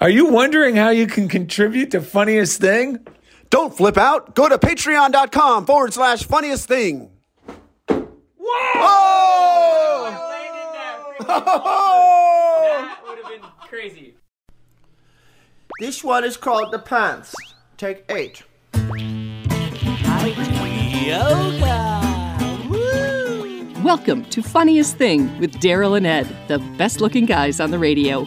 Are you wondering how you can contribute to Funniest Thing? Don't flip out. Go to patreon.com forward slash funniest thing. Whoa! Oh! That would have been crazy. This one is called The Pants. Take eight. Welcome to Funniest Thing with Darrell and Ed, the best looking guys on the radio.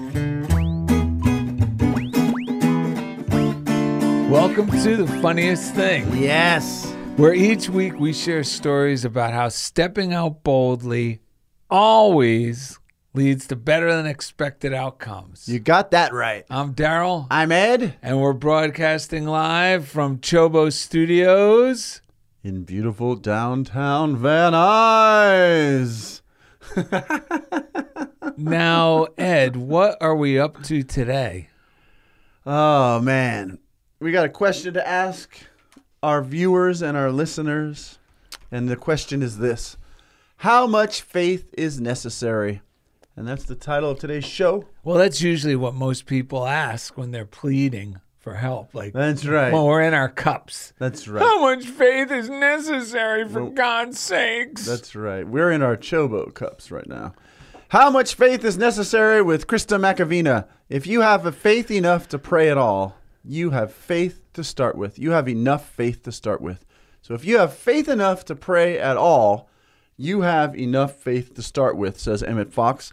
Welcome to the Funniest Thing, Yes. where each week we share stories about how stepping out boldly always leads to better than expected outcomes. You got that right. I'm Darrell, I'm Ed. and we're broadcasting live from Chobo Studios. In beautiful downtown Van Nuys. Now, Ed, what are we up to today? Oh, man. We got a question to ask our viewers and our listeners. And the question is this How much faith is necessary? And that's the title of today's show. Well, that's usually what most people ask when they're pleading for help. Like, That's right. when we're in our cups. That's right. How much faith is necessary for God's sakes? That's right. We're in our Chobo cups right now. How much faith is necessary with Krista Machovina? If you have a faith enough to pray at all, you have faith to start with. You have enough faith to start with. So if you have faith enough to pray at all, you have enough faith to start with, says Emmet Fox.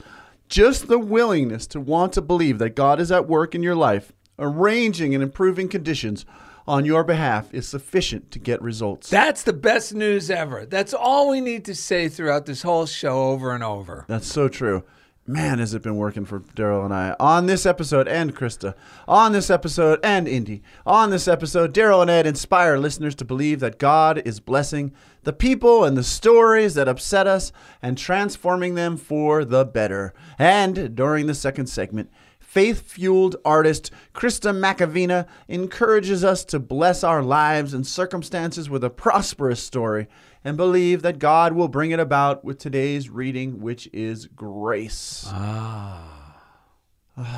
Just the willingness to want to believe that God is at work in your life, arranging and improving conditions on your behalf is sufficient to get results. That's the best news ever. That's all we need to say throughout this whole show over and over. That's so true. Man, has it been working for Darrell and I on this episode and Krista, on this episode and Indy, on this episode. Darrell and Ed inspire listeners to believe that God is blessing the people and the stories that upset us and transforming them for the better. And during the second segment, faith fueled artist Krista Machovina encourages us to bless our lives and circumstances with a prosperous story and believe that God will bring it about with today's reading, which is grace. Ah.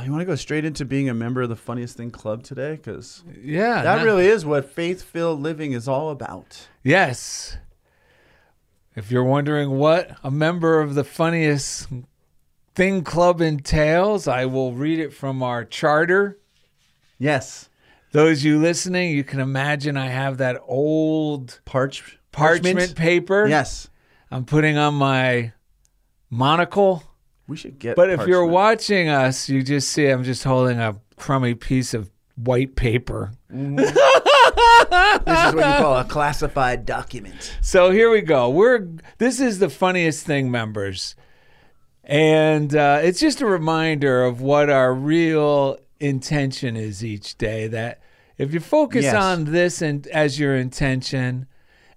you want to go straight into being a member of the Funniest Thing Club today? Because Yeah. that really is what faith filled living is all about. Yes. If you're wondering what a member of the funniest thing club entails, I will read it from our charter. Yes. Those you listening, you can imagine I have that old Parch- parchment, paper. Yes. I'm putting on my monocle. We should get But if you're watching us, you just see I'm just holding a crummy piece of white paper. this is what you call a classified document. So here we go. We're this is the funniest thing, members, and uh, it's just a reminder of what our real intention is each day. That if you focus Yes. on this and as your intention,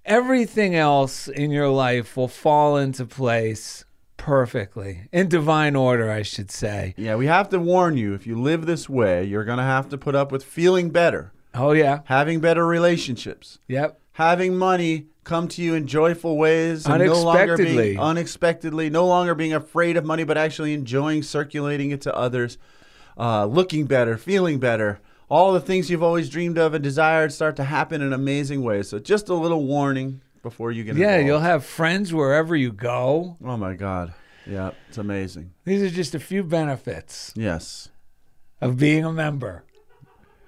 everything else in your life will fall into place perfectly in divine order, I should say. Yeah, we have to warn you if you live this way, you're going to have to put up with feeling better, Oh yeah, having better relationships, yep. having money come to you in joyful ways, and no longer Unexpectedly. being unexpectedly, no longer being afraid of money, but actually enjoying circulating it to others, uh, looking better, feeling better. All the things you've always dreamed of and desired start to happen in amazing ways. So just a little warning before you get Yeah, involved. you'll have friends wherever you go. Oh my God. Yeah, it's amazing. These are just a few benefits Yes. of being a member.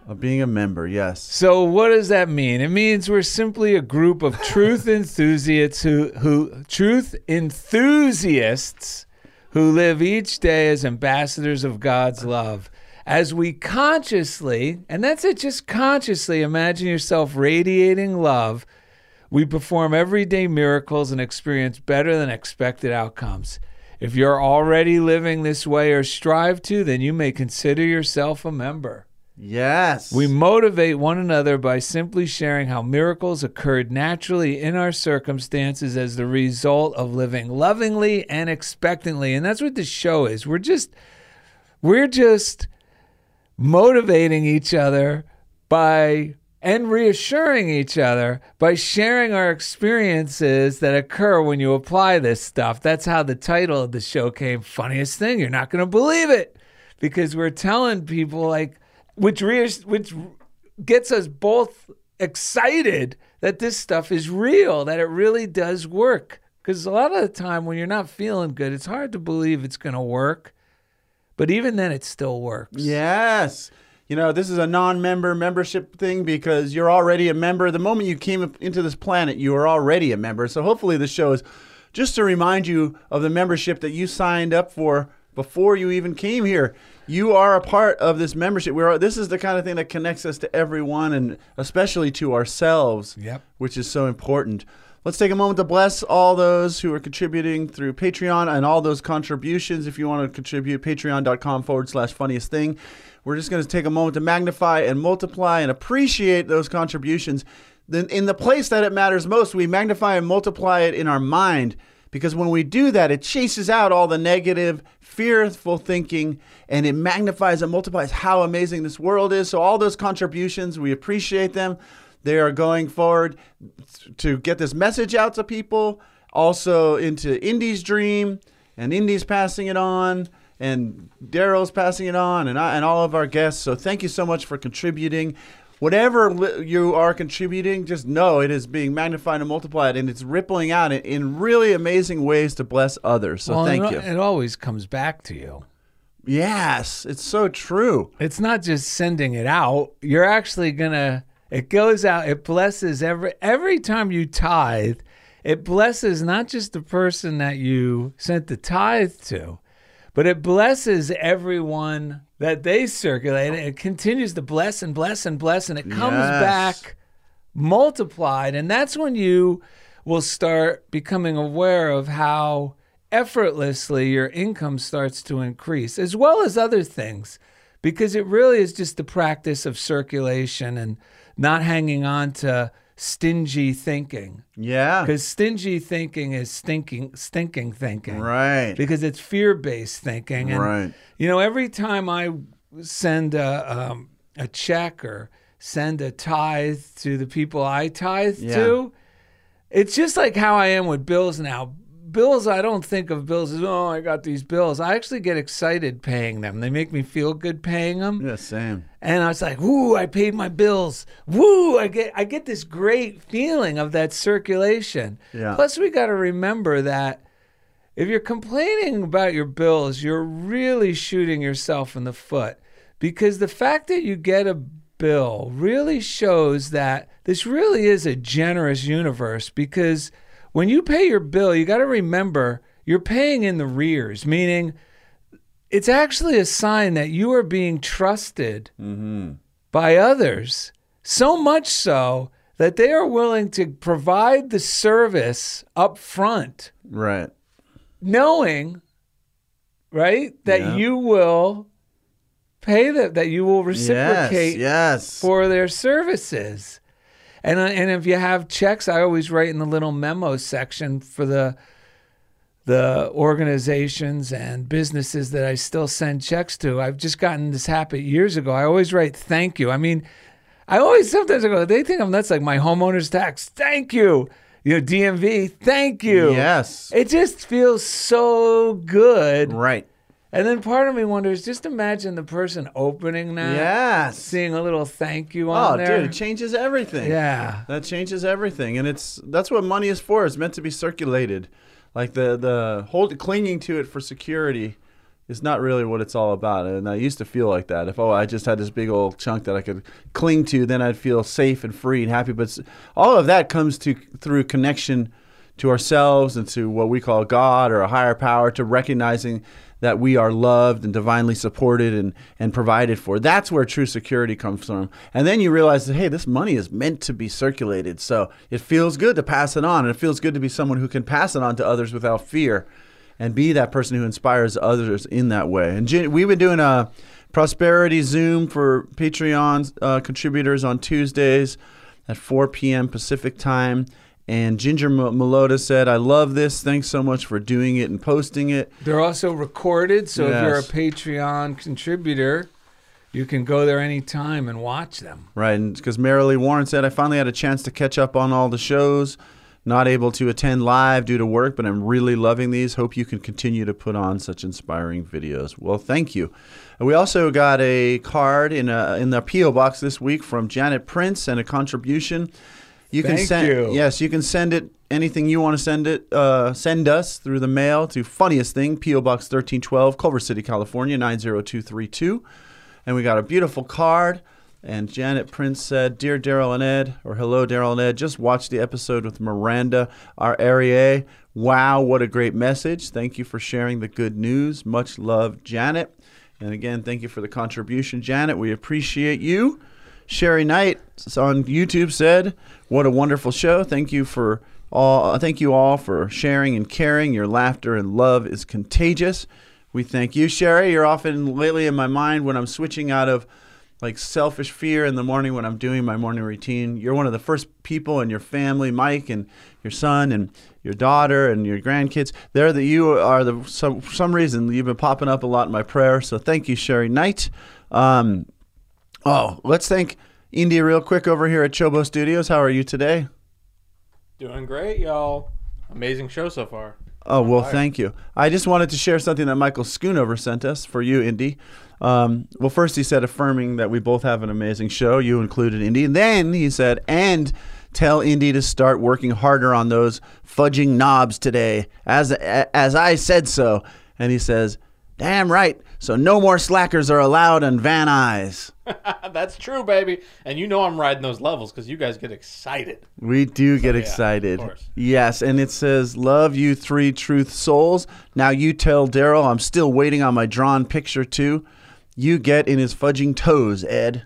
Of being a member, yes. So what does that mean? It means we're simply a group of truth enthusiasts who who truth enthusiasts who live each day as ambassadors of God's love. As we consciously, and that's it, just consciously imagine yourself radiating love, we perform everyday miracles and experience better than expected outcomes. If you're already living this way or strive to, then you may consider yourself a member. Yes. We motivate one another by simply sharing how miracles occurred naturally in our circumstances as the result of living lovingly and expectantly. And that's what this show is. We're just we're just motivating each other by and reassuring each other by sharing our experiences that occur when you apply this stuff. That's how the title of the show came. Funniest thing, you're not going to believe it because we're telling people like which reass- which gets us both excited that this stuff is real, that it really does work. Because a lot of the time when you're not feeling good, it's hard to believe it's going to work. But even then, it still works. Yes. You know, this is a non member membership thing because you're already a member. The moment you came into this planet, you were already a member. So hopefully, this show is just to remind you of the membership that you signed up for before you even came here. You are a part of this membership. We're, this is the kind of thing that connects us to everyone and especially to ourselves, Yep. which is so important. Let's take a moment to bless all those who are contributing through Patreon and all those contributions. If you want to contribute, patreon.com forward slash funniest thing. We're just going to take a moment to magnify and multiply and appreciate those contributions. Then, in the place that it matters most, we magnify and multiply it in our mind because when we do that, it chases out all the negative, fearful thinking and it magnifies and multiplies how amazing this world is. So, all those contributions, we appreciate them. They are going forward to get this message out to people, also into Indy's dream, and Indy's passing it on, and Darrell's passing it on, and, I, and all of our guests. So, thank you so much for contributing. Whatever li- you are contributing, just know it is being magnified and multiplied, and it's rippling out in, in really amazing ways to bless others. So, Well, thank it, you. It always comes back to you. Yes, it's so true. It's not just sending it out. You're actually gonna. It goes out. It blesses every every time you tithe. It blesses not just the person that you sent the tithe to, but it blesses everyone that they circulate. It continues to bless and bless and bless, and it comes Yes. back multiplied. And that's when you will start becoming aware of how effortlessly your income starts to increase, as well as other things, because it really is just the practice of circulation and not hanging on to stingy thinking. Yeah. Because stingy thinking is stinking, stinking thinking Right. because it's fear-based thinking. And, Right. You know, every time I send a, um, a check or send a tithe to the people I tithe Yeah. to, it's just like how I am with bills now. Bills, I don't think of bills as, oh, I got these bills. I actually get excited paying them. They make me feel good paying them. Yeah, same. And I was like, "Woo! I paid my bills. Woo! I get I get this great feeling of that circulation." Yeah. Plus, we got to remember that if you're complaining about your bills, you're really shooting yourself in the foot because the fact that you get a bill really shows that this really is a generous universe because when you pay your bill, you got to remember you're paying in the rears, meaning it's actually a sign that you are being trusted mm-hmm. by others, so much so that they are willing to provide the service up front, Right. knowing, right, that Yeah. you will pay them, that you will Yes. reciprocate Yes. for their services. And, uh, and if you have checks, I always write in the little memo section for the the organizations and businesses that I still send checks to. I've just gotten this habit years ago. I always write thank you. I mean, I always sometimes I go, they think I'm nuts like my homeowner's tax. Thank you. You know, DMV, thank you. Yes. It just feels so good. Right. And then part of me wonders, just imagine the person opening that, Yes. seeing a little thank you on Oh, there. Oh, dude, it changes everything. Yeah. That changes everything, and it's that's what money is for. It's meant to be circulated. Like the the hold clinging to it for security is not really what it's all about. And I used to feel like that. If oh, I just had this big old chunk that I could cling to, then I'd feel safe and free and happy. But all of that comes to through connection to ourselves and to what we call God or a higher power, to recognizing that we are loved and divinely supported and, and provided for. That's where true security comes from. And then you realize that, hey, this money is meant to be circulated. So it feels good to pass it on. And it feels good to be someone who can pass it on to others without fear and be that person who inspires others in that way. And we've been doing a Prosperity Zoom for Patreon uh, contributors on Tuesdays at 4 p.m. Pacific time. And Ginger M- Melota said, I love this. Thanks so much for doing it and posting it. They're also recorded, so if you're a Yes. Patreon contributor, you can go there anytime and watch them. Right, and because Marilee Warren said, I finally had a chance to catch up on all the shows. Not able to attend live due to work, but I'm really loving these. Hope you can continue to put on such inspiring videos. Well, thank you. And we also got a card in a, in the PO box this week from Janet Prince and a contribution. You can Thank send you. yes, you can send it anything you want to send it uh, send us through the mail to funniest thing PO Box 1312 Culver City California 90232 and we got a beautiful card. And Janet Prince said, "Dear Darrell and Ed, or hello Darrell and Ed, just watched the episode with Miranda, our area. Wow, what a great message! Thank you for sharing the good news. Much love, Janet. And again, thank you for the contribution, Janet. We appreciate you." Sherry Knight on YouTube said, "What a wonderful show! Thank you for all. Thank you all for sharing and caring. Your laughter and love is contagious. We thank you, Sherry. You're often lately in my mind when I'm switching out of like selfish fear in the morning when I'm doing my morning routine. You're one of the first people in your family, Mike and your son and your daughter and your grandkids. There that you are the some some reason you've been popping up a lot in my prayer. So thank you, Sherry Knight. Um, oh, let's thank India real quick over here at Chobo Studios. How are you today? Doing great, y'all. Amazing show so far. Oh well, thank you. I just wanted to share something that Michael Schoonover sent us for you, Indy. Um, well, first he said affirming that we both have an amazing show, you included, Indy. And then he said, and tell Indy to start working harder on those fudging knobs today, as as I said so. And he says, damn right. So no more slackers are allowed on Van Nuys. That's true, baby. And you know I'm riding those levels because you guys get excited. We do get yeah, excited. of course. Yes, and it says, Love you, three truth souls. Now you tell Darrell I'm still waiting on my drawn picture, too. You get in his fudging toes, Ed.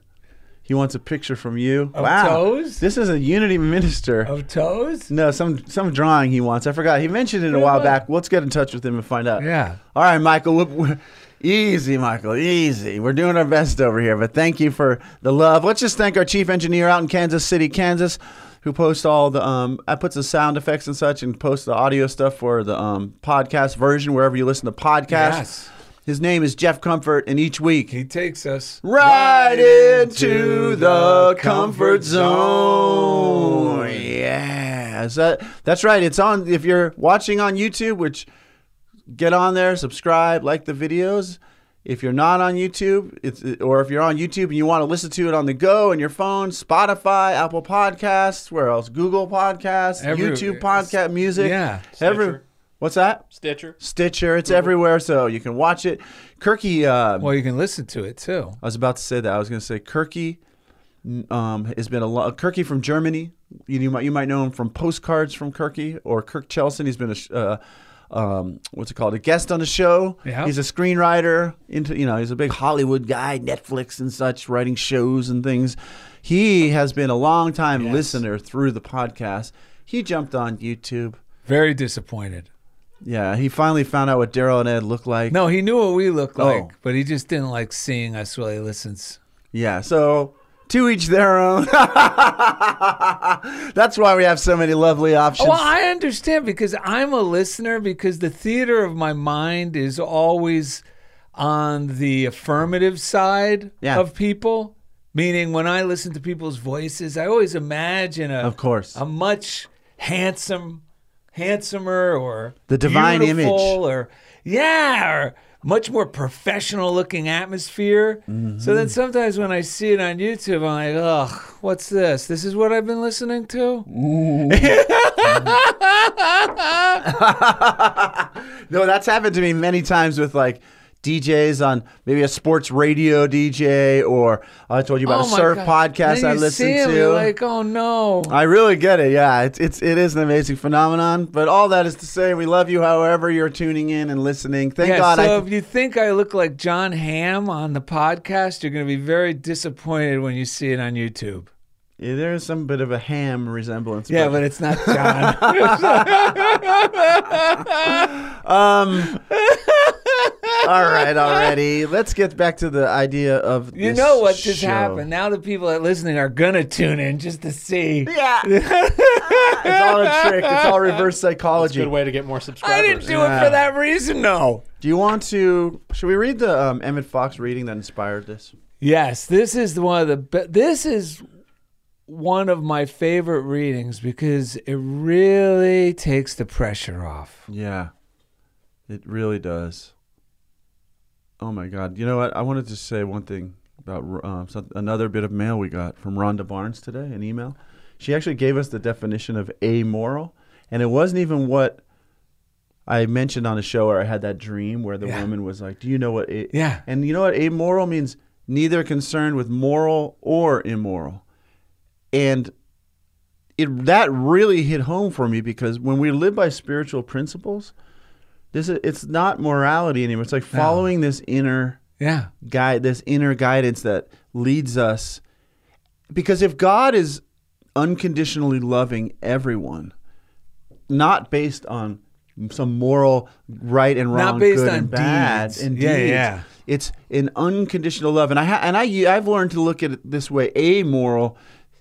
He wants a picture from you. Of wow. toes? This is a Unity minister. Of toes? no, some some drawing he wants. I forgot. He mentioned it a while back. Let's get in touch with him and find out. Yeah. All right, Michael. whoop. Easy, Michael. Easy. We're doing our best over here, but thank you for the love. Let's just thank our chief engineer out in Kansas City, Kansas, who posts all the um, I puts the sound effects and such, and posts the audio stuff for the um podcast version wherever you listen to podcasts. Yes. His name is Jeff Comfort, and each week He takes us right into the comfort zone. Yeah, is that that's right. It's on. If you're watching on YouTube, which get on there, subscribe, like the videos. If you're not on YouTube, it's or if you're on YouTube and you want to listen to it on the go on your phone, Spotify, Apple Podcasts, where else? Google Podcasts, Every- YouTube Podcast, music. Yeah. every. What's that? Stitcher. Stitcher. It's everywhere, so you can watch it. Kirky. Uh, Well, you can listen to it too. I was about to say that. I was going to say Kirky um, has been a lot. Kirky from Germany. You, you might you might know him from postcards from Kirky or Kirk Chelson. He's been a uh, um, what's it called? A guest on the show. Yeah. He's a screenwriter. Into you know he's a big Hollywood guy, Netflix and such, writing shows and things. He has been a long time Yes. listener through the podcast. He jumped on YouTube. Very disappointed. Yeah, he finally found out what Darrell and Ed look like. No, he knew what we looked like, Oh. but he just didn't like seeing us while he listens. Yeah, so to each their own. That's why we have so many lovely options. Well, I understand because I'm a listener because the theater of my mind is always on the affirmative side Yeah. of people. Meaning, when I listen to people's voices, I always imagine a Of course. a much handsome, handsomer or The divine image. or yeah, or much more professional looking atmosphere. Mm-hmm. So then sometimes when I see it on YouTube, I'm like, ugh, what's this? This is what I've been listening to. no, that's happened to me many times with like DJs on maybe a sports radio DJ or I told you about Oh a surf God. podcast I you listen see 'em, to. You're like, oh no. I really get it. Yeah, it's it's it is an amazing phenomenon. But all that is to say, we love you. However, you're tuning in and listening. Thank yeah, God. so I, if you think I look like Jon Hamm on the podcast, you're going to be very disappointed when you see it on YouTube. Yeah, there is some bit of a ham resemblance. Yeah, but it's not John. Um. All right, already. Let's get back to the idea of You this know what just show. happened. Now the people that are listening are gonna tune in just to see. Yeah, it's all a trick. It's all reverse It's a psychology. good way to get more subscribers. I didn't do Yeah. it for that reason, no. Do you want to? Should we read the um, Emmet Fox reading that inspired this? Yes, this is one of the be- this is one of my favorite readings because it really takes the pressure off. Yeah, it really does. Oh my God! You know what? I wanted to say one thing about um, some, another bit of mail we got from Rhonda Barnes today, an email. She actually gave us the definition of amoral, and it wasn't even what I mentioned on the show where I had that dream where the Yeah. woman was like, "Do you know what?" A-? Yeah. And you know what? Amoral means neither concerned with moral or immoral, and it that really hit home for me because when we live by spiritual principles, this is, it's not morality anymore. It's like following this inner Yeah. guide, this inner guidance that leads us. Because if God is unconditionally loving everyone, not based on some moral right and wrong, Not based good on and bad, deeds. and Yeah, deeds. yeah. It's an unconditional love, and I ha- and I I've learned to look at it this way: amoral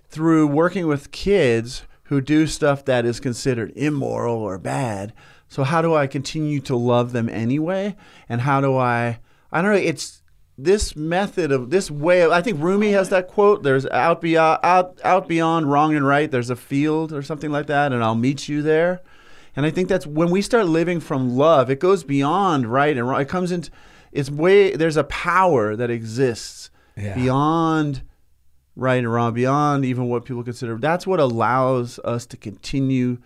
through working with kids who do stuff that is considered immoral or bad. So how do I continue to love them anyway? And how do I? I don't know. It's this method of this way. Of, I think Rumi has that quote. There's out beyond out out beyond wrong and right. There's a field or something like that, and I'll meet you there. And I think that's when we start living from love, it goes beyond right and wrong. It comes into it's way there's a power that exists Yeah. beyond right and wrong, beyond even what people consider. That's what allows us to continue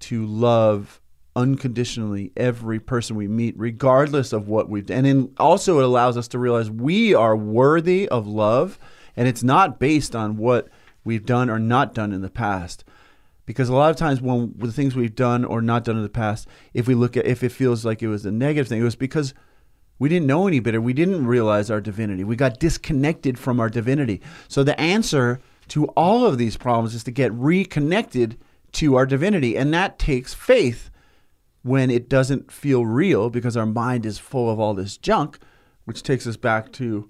to love unconditionally every person we meet, regardless of what we've done. And also it allows us to realize we are worthy of love, and it's not based on what we've done or not done in the past. Because a lot of times when the things we've done or not done in the past, if we look at if it feels like it was a negative thing, it was because we didn't know any better. We didn't realize our divinity. We got disconnected from our divinity. So the answer to all of these problems is to get reconnected to our divinity. And that takes faith when it doesn't feel real because our mind is full of all this junk, which takes us back to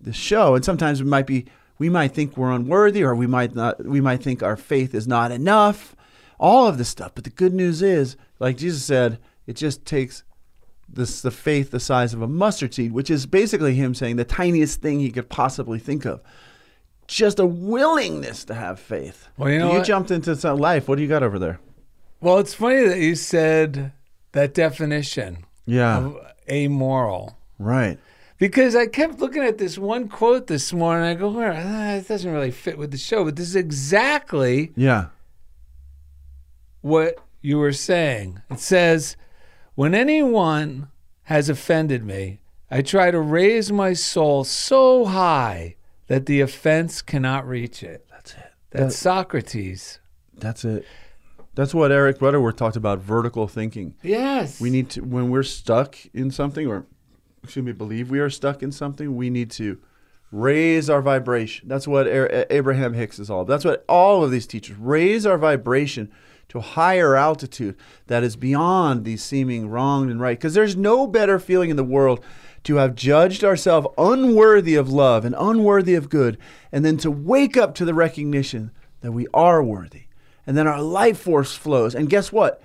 the show. And sometimes we might be we might think we're unworthy or we might not we might think our faith is not enough. All of this stuff. But the good news is, like Jesus said, it just takes this the faith the size of a mustard seed, which is basically him saying the tiniest thing he could possibly think of. Just a willingness to have faith. Well, you know you jumped into some life. What do you got over there? Well, it's funny that you said that definition Yeah. of amoral. Right. Because I kept looking at this one quote this morning. I go, well, ah, it doesn't really fit with the show, but this is exactly Yeah. what you were saying. It says, When anyone has offended me, I try to raise my soul so high that the offense cannot reach it. That's it. That's Socrates. That's it. That's what Eric Butterworth talked about vertical thinking. Yes. We need to, when we're stuck in something, or excuse me, believe we are stuck in something, we need to raise our vibration. That's what Abraham Hicks is all about. That's what all of these teachers raise our vibration to a higher altitude that is beyond these seeming wrong and right. Because there's no better feeling in the world to have judged ourselves unworthy of love and unworthy of good, and then to wake up to the recognition that we are worthy. And then our life force flows. And guess what?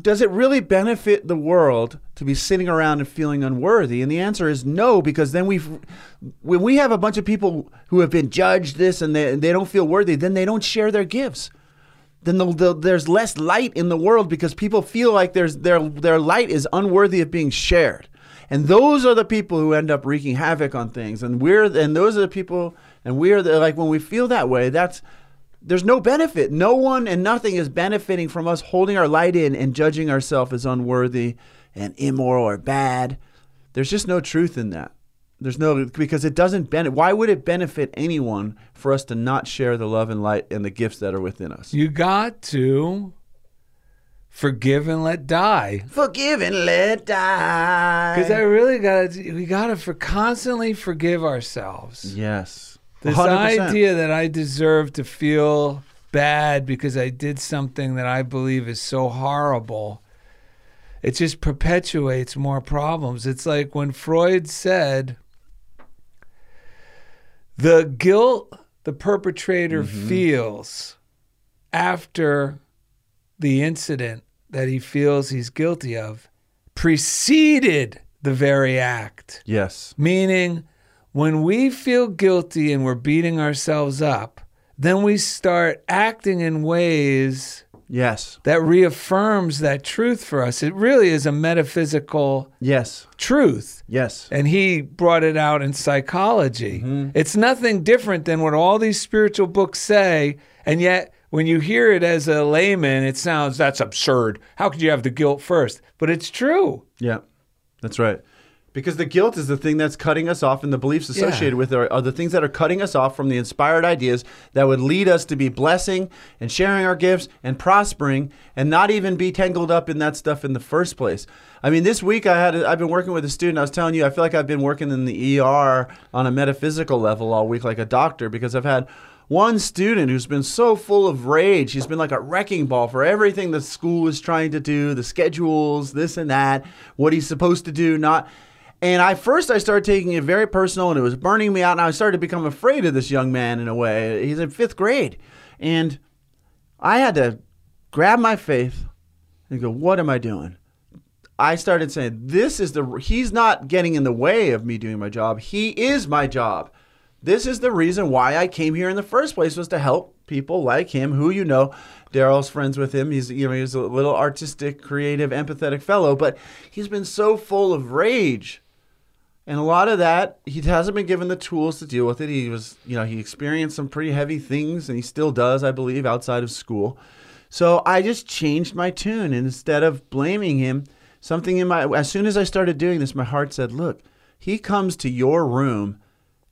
does it really benefit the world to be sitting around and feeling unworthy? And the answer is no, because then we've, when we have a bunch of people who have been judged this and they, they don't feel worthy, then they don't share their gifts. Then the, the, there's less light in the world because people feel like there's, their, their light is unworthy of being shared. And those are the people who end up wreaking havoc on things. And we're, and those are the people, and we're the, like, when we feel that way, that's, there's no benefit. No one and nothing is benefiting from us holding our light in and judging ourselves as unworthy and immoral or bad. There's just no truth in that. There's no because it doesn't benefit. Why would it benefit anyone for us to not share the love and light and the gifts that are within us? You got to forgive and let die. Forgive and let die. Because I really got to, we got to for constantly forgive ourselves. yes, This 100%. idea that I deserve to feel bad because I did something that I believe is so horrible it just perpetuates more problems. It's like when Freud said the guilt the perpetrator mm-hmm. feels after the incident that he feels he's guilty of preceded the very act. Yes. Meaning, when we feel guilty and we're beating ourselves up, then we start acting in ways Yes. that reaffirms that truth for us. It really is a metaphysical Yes. truth. Yes. And he brought it out in psychology. Mm-hmm. It's nothing different than what all these spiritual books say. And yet, when you hear it as a layman, it sounds that's absurd. How could you have the guilt first? But it's true. Yeah, that's right. Because the guilt is the thing that's cutting us off, and the beliefs associated Yeah. with it are, are the things that are cutting us off from the inspired ideas that would lead us to be blessing and sharing our gifts and prospering, and not even be tangled up in that stuff in the first place. I mean, this week I had I've been working with a student. I was telling you, I feel like I've been working in the ER on a metaphysical level all week, like a doctor, because I've had one student who's been so full of rage. He's been like a wrecking ball for everything the school is trying to do, the schedules, this and that, what he's supposed to do, not. And I first I started taking it very personal, and it was burning me out. And I started to become afraid of this young man in a way. He's in fifth grade, and I had to grab my faith and go, "What am I doing?" I started saying, "This is the he's not getting in the way of me doing my job. He is my job. This is the reason why I came here in the first place was to help people like him who you know Darrell's friends with him. He's you know he's a little artistic, creative, empathetic fellow, but he's been so full of rage. And a lot of that, he hasn't been given the tools to deal with it. He was, you know, he experienced some pretty heavy things, and he still does, I believe, outside of school. So I just changed my tune. And instead of blaming him, something in my, as soon as I started doing this, my heart said, look, he comes to your room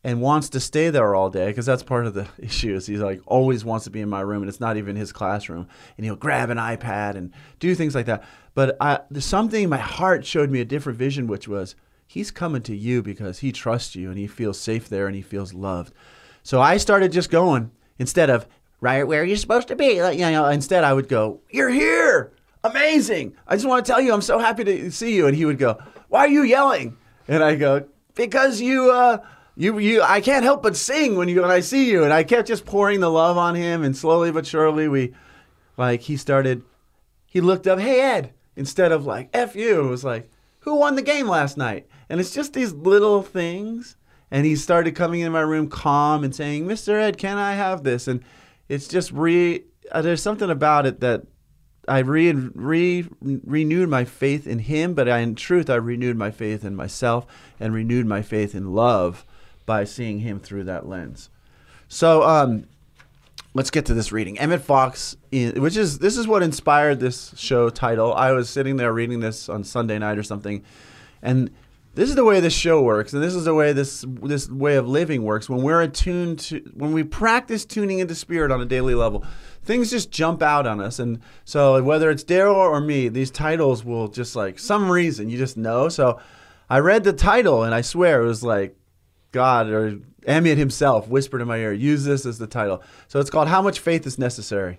and wants to stay there all day because that's part of the issue is he's like always wants to be in my room and it's not even his classroom and he'll grab an ipad and do things like that but I, something in my heart showed me a different vision which was he's coming to you because he trusts you and he feels safe there and he feels loved. So i started just going instead of right where you're supposed to be. You know instead i would go you're here! Amazing! I just want to tell you i'm so happy to see you. And he would go why are you yelling? And i go because you uh you you I can't help but sing when you when I see you. And I kept just pouring the love on him and slowly but surely we like he started he looked up hey Ed instead of like F you. It was like who won the game last night and it's just these little things and he started coming in my room calm and saying Mr. Ed can I have this and it's just re uh, there's something about it that I re, re renewed my faith in him, but I, in truth, I renewed my faith in myself and renewed my faith in love by seeing him through that lens. So, um, let's get to this reading. Emmet Fox, which is this is what inspired this show title. I was sitting there reading this on Sunday night or something, and this is the way this show works, and this is the way this this way of living works. When we're attuned to, when we practice tuning into spirit on a daily level, things just jump out on us. And so, whether it's Darrell or me, these titles will just like some reason you just know. So, I read the title, and I swear it was like God or Emmet himself whispered in my ear, use this as the title. So it's called How Much Faith is Necessary.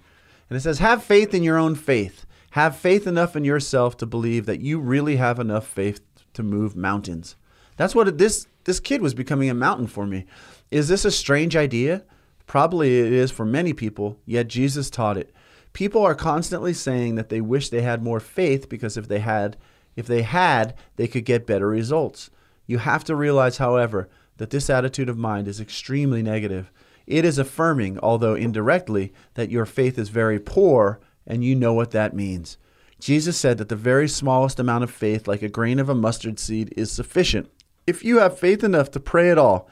And it says, Have faith in your own faith. Have faith enough in yourself to believe that you really have enough faith to move mountains. That's what this this kid was becoming a mountain for me. Is this a strange idea? Probably it is for many people, yet Jesus taught it. People are constantly saying that they wish they had more faith because if they had if they had, they could get better results. You have to realize, however, that this attitude of mind is extremely negative. It is affirming, although indirectly, that your faith is very poor, and you know what that means. Jesus said that the very smallest amount of faith, like a grain of a mustard seed, is sufficient. If you have faith enough to pray at all,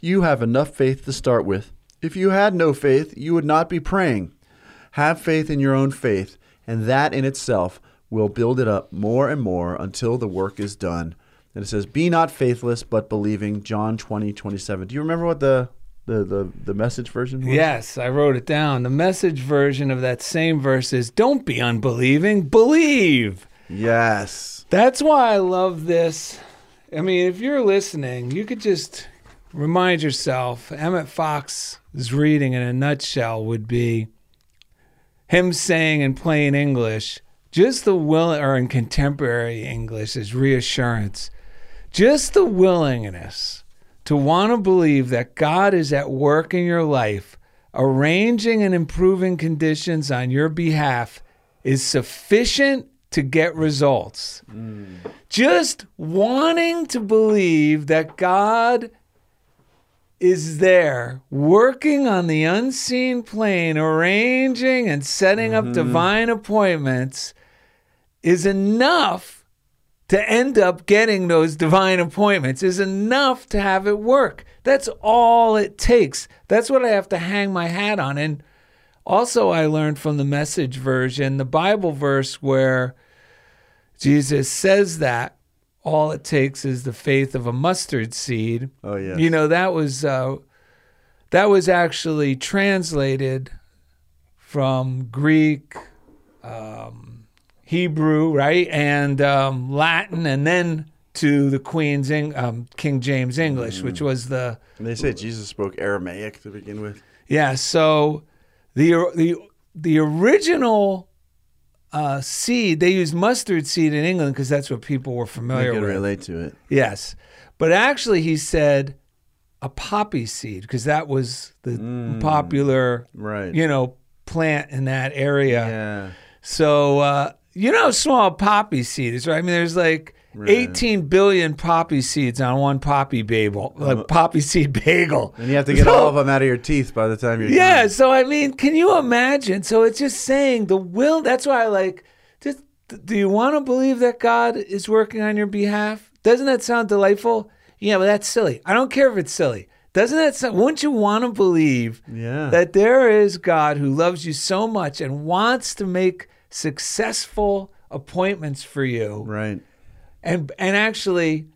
you have enough faith to start with. If you had no faith, you would not be praying. Have faith in your own faith, and that in itself will build it up more and more until the work is done. And it says, Be not faithless, but believing. John 20, 27. Do you remember what the, the, the, the message version was? Yes, I wrote it down. The message version of that same verse is Don't be unbelieving, believe. Yes. That's why I love this. I mean, if you're listening, you could just remind yourself Emmet Fox's reading in a nutshell would be him saying in plain English, just the will, or in contemporary English, is reassurance. Just the willingness to want to believe that God is at work in your life, arranging and improving conditions on your behalf, is sufficient to get results. Mm. Just wanting to believe that God is there working on the unseen plane, arranging and setting up mm-hmm. divine appointments is enough to end up getting those divine appointments, is enough to have it work. That's all it takes. That's what I have to hang my hat on. And also, I learned from the message version, the Bible verse where Jesus says that all it takes is the faith of a mustard seed. Oh, yeah. You know that was uh, that was actually translated from Greek, um, Hebrew, right, and um, Latin, and then to the Queen's Eng- um, King James English, which was the And they say Jesus spoke Aramaic to begin with. yeah. So the the the original uh, seed they used mustard seed in England because that's what people were familiar can with. relate to it. Yes. But actually, he said a poppy seed because that was the popular, Right. you know, plant in that area. Yeah. So, uh, you know, how small poppy seed is, right? I mean, there's like 18 billion poppy seeds on one poppy bagel, uh, like poppy seed bagel. And you have to get So- all of them out of your teeth by the time you're yeah, done. so I mean, can you imagine? So it's just saying the will. That's why I like. Just do you want to believe that God is working on your behalf? Doesn't that sound delightful? Yeah, but that's silly. I don't care if it's silly. Doesn't that sound? Wouldn't you want to believe Yeah. that there is God who loves you so much and wants to make successful appointments for you? Right. and and actually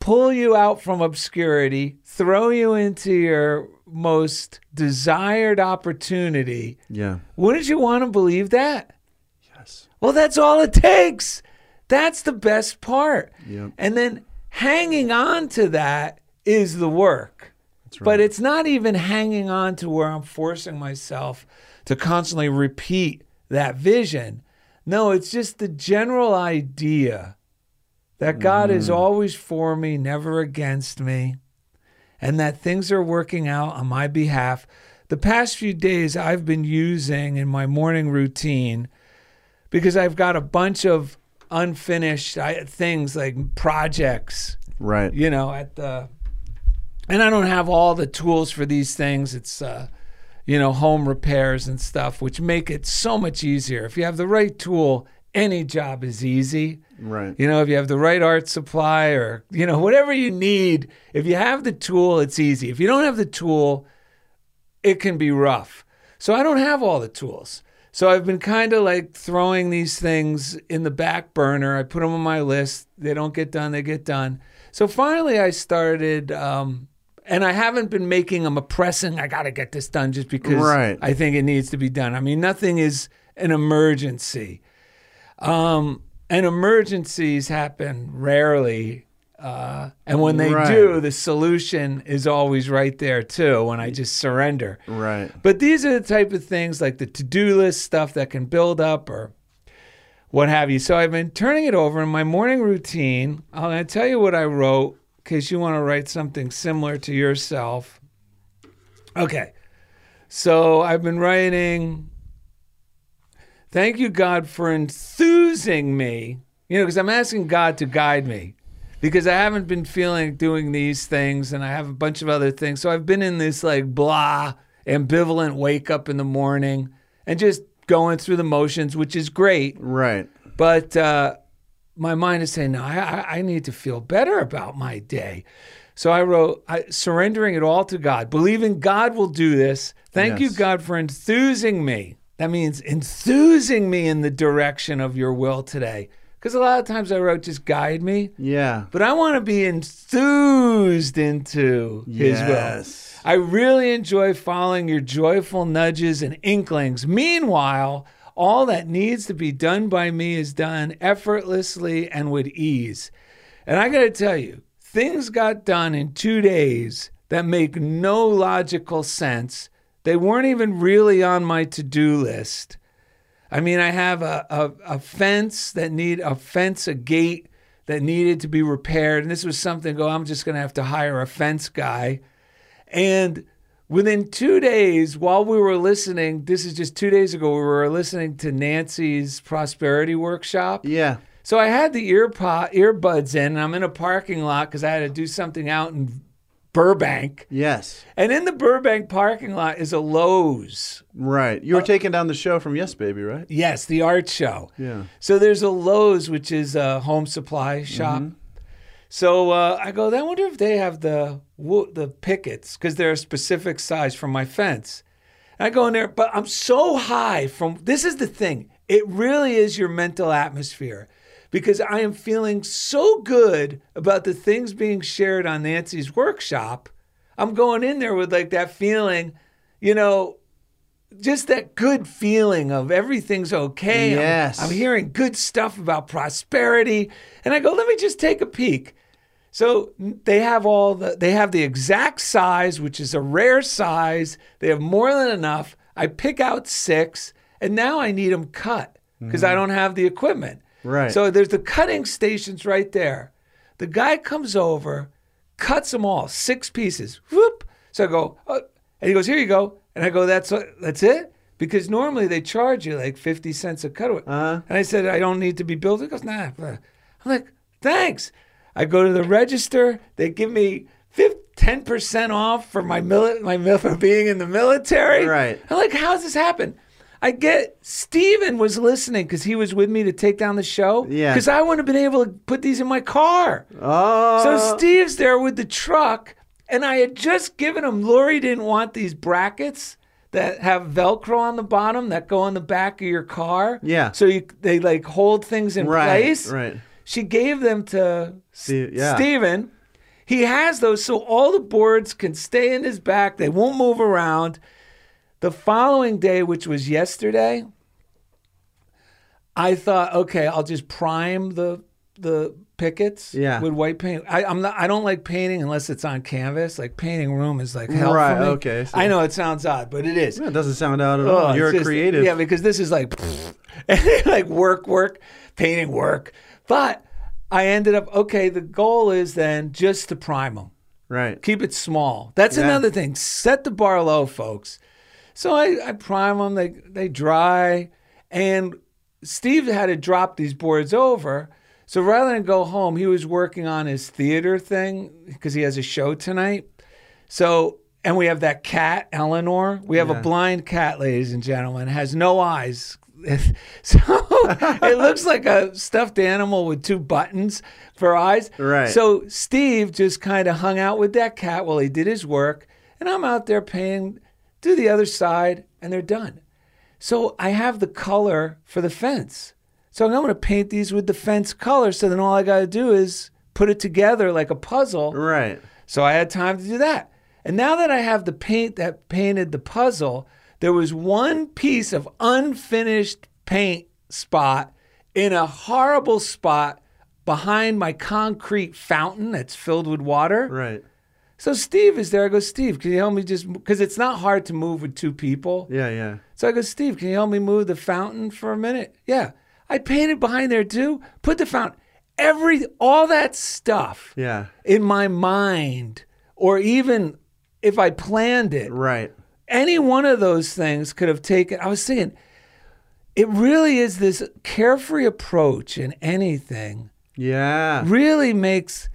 pull you out from obscurity, throw you into your most desired opportunity. Yeah. Wouldn't you want to believe that? Yes. Well, that's all it takes. That's the best part. Yep. And then hanging on to that is the work. That's right. But it's not even hanging on to where I'm forcing myself to constantly repeat that vision. No, it's just the general idea that God is always for me, never against me, and that things are working out on my behalf. The past few days I've been using in my morning routine because I've got a bunch of unfinished things like projects Right. you know, at the and I don't have all the tools for these things. It's uh, you know, home repairs and stuff, which make it so much easier. If you have the right tool, any job is easy. Right. You know, if you have the right art supply or you know, whatever you need, if you have the tool, it's easy. If you don't have the tool, it can be rough. So I don't have all the tools. So I've been kind of like throwing these things in the back burner. I put them on my list. They don't get done, they get done. So finally I started um and I haven't been making them a pressing, I got to get this done just because Right. I think it needs to be done. I mean, nothing is an emergency. Um, and emergencies happen rarely. Uh, and when they Right. do, the solution is always right there too when I just surrender. Right. But these are the type of things like the to do list stuff that can build up or what have you. So I've been turning it over in my morning routine. I'm going to tell you what I wrote in case you want to write something similar to yourself. Okay. So I've been writing, thank you, God, for enthusing me. You know, because I'm asking God to guide me because I haven't been feeling doing these things and I have a bunch of other things. So I've been in this like blah, ambivalent wake up in the morning and just going through the motions, which is great. Right. But uh, my mind is saying, no, I, I- I need to feel better about my day. So I wrote, I, surrendering it all to God, believing God will do this. Thank you, God, for enthusing me. That means enthusing me in the direction of your will today. Because a lot of times I wrote, just guide me. Yeah. But I want to be enthused into his Yes. will. I really enjoy following your joyful nudges and inklings. Meanwhile, all that needs to be done by me is done effortlessly and with ease. And I got to tell you, things got done in two days that make no logical sense. They weren't even really on my to do list. I mean, I have a, a, a fence that need a fence, a gate that needed to be repaired. And this was something, go, I'm just going to have to hire a fence guy. And within two days, while we were listening, this is just two days ago, we were listening to Nancy's prosperity workshop. Yeah. So I had the ear pod, earbuds in, and I'm in a parking lot because I had to do something out in Burbank. Yes. And in the Burbank parking lot is a Lowe's. Right. You were uh, taking down the show from Yes Baby, right? Yes, the art show. Yeah. So there's a Lowe's, which is a home supply shop. Mm-hmm. So uh, I go, I wonder if they have the the pickets because they're a specific size for my fence. And I go in there, but I'm so high from. This is the thing. It really is your mental atmosphere because I am feeling so good about the things being shared on Nancy's workshop. I'm going in there with like that feeling, you know, just that good feeling of everything's okay. I'm- Yes. I'm, hearing good stuff about prosperity. And I go, let me just take a peek. So they have all the they have the exact size, which is a rare size. They have more than enough. I pick out six, and now I need them cut because I mm-hmm. don't have the equipment. Right. So there's the cutting stations right there. The guy comes over, cuts them all, six pieces. Whoop. So I go, oh, and he goes, "Here you go." And I go, "That's that's it." Because normally they charge you like fifty cents a cutaway. Uh-huh. And I said, "I don't need to be billed." He goes, "Nah." I'm like, "Thanks." I go to the register. They give me ten percent off for my mili- my mil- for being in the military. Right. I'm like, "How's this happen?" I get Steven was listening because he was with me to take down the show. Yeah. Because I wouldn't have been able to put these in my car. Oh. So Steve's there with the truck, and I had just given him. Lori didn't want these brackets that have Velcro on the bottom that go on the back of your car. Yeah. So you, they like hold things in Right, place. right. She gave them to Steve- yeah. Steven. He has those, so all the boards can stay in his back. They won't move around. The following day, which was yesterday, I thought, okay, I'll just prime the the pickets Yeah. with white paint. I, I'm not. I don't like painting unless it's on canvas. Like painting room is like hell Right, for me. okay, so- I know it sounds odd, but it is. Yeah, it doesn't sound out at Oh, all. You're a just- creative. Yeah, because this is like, like work, work, painting, work. But I ended up okay. The goal is then just to prime them. Right. Keep it small. That's Yeah. another thing. Set the bar low, folks. So I, I prime them. They they dry, and Steve had to drop these boards over. So rather than go home, he was working on his theater thing because he has a show tonight. So and we have that cat, Eleanor. We have a blind cat, ladies and gentlemen, has no eyes. so it looks like a stuffed animal with two buttons for eyes. Right. So Steve just kind of hung out with that cat while he did his work, and I'm out there paying, do the other side, and they're done. So I have the color for the fence. So I'm going to paint these with the fence color. So then all I got to do is put it together like a puzzle. Right. So I had time to do that. And now that I have the paint that painted the puzzle, there was one piece of unfinished paint spot in a horrible spot behind my concrete fountain that's filled with water. Right. So Steve is there. I go, Steve, can you help me just because it's not hard to move with two people. Yeah, yeah. So I go, Steve, can you help me move the fountain for a minute? Yeah. I painted behind there too. Put the fountain. Every all that stuff Yeah. in my mind, or even if I planned it, Right. any one of those things could have taken. I was thinking, it really is this carefree approach in anything Yeah. really makes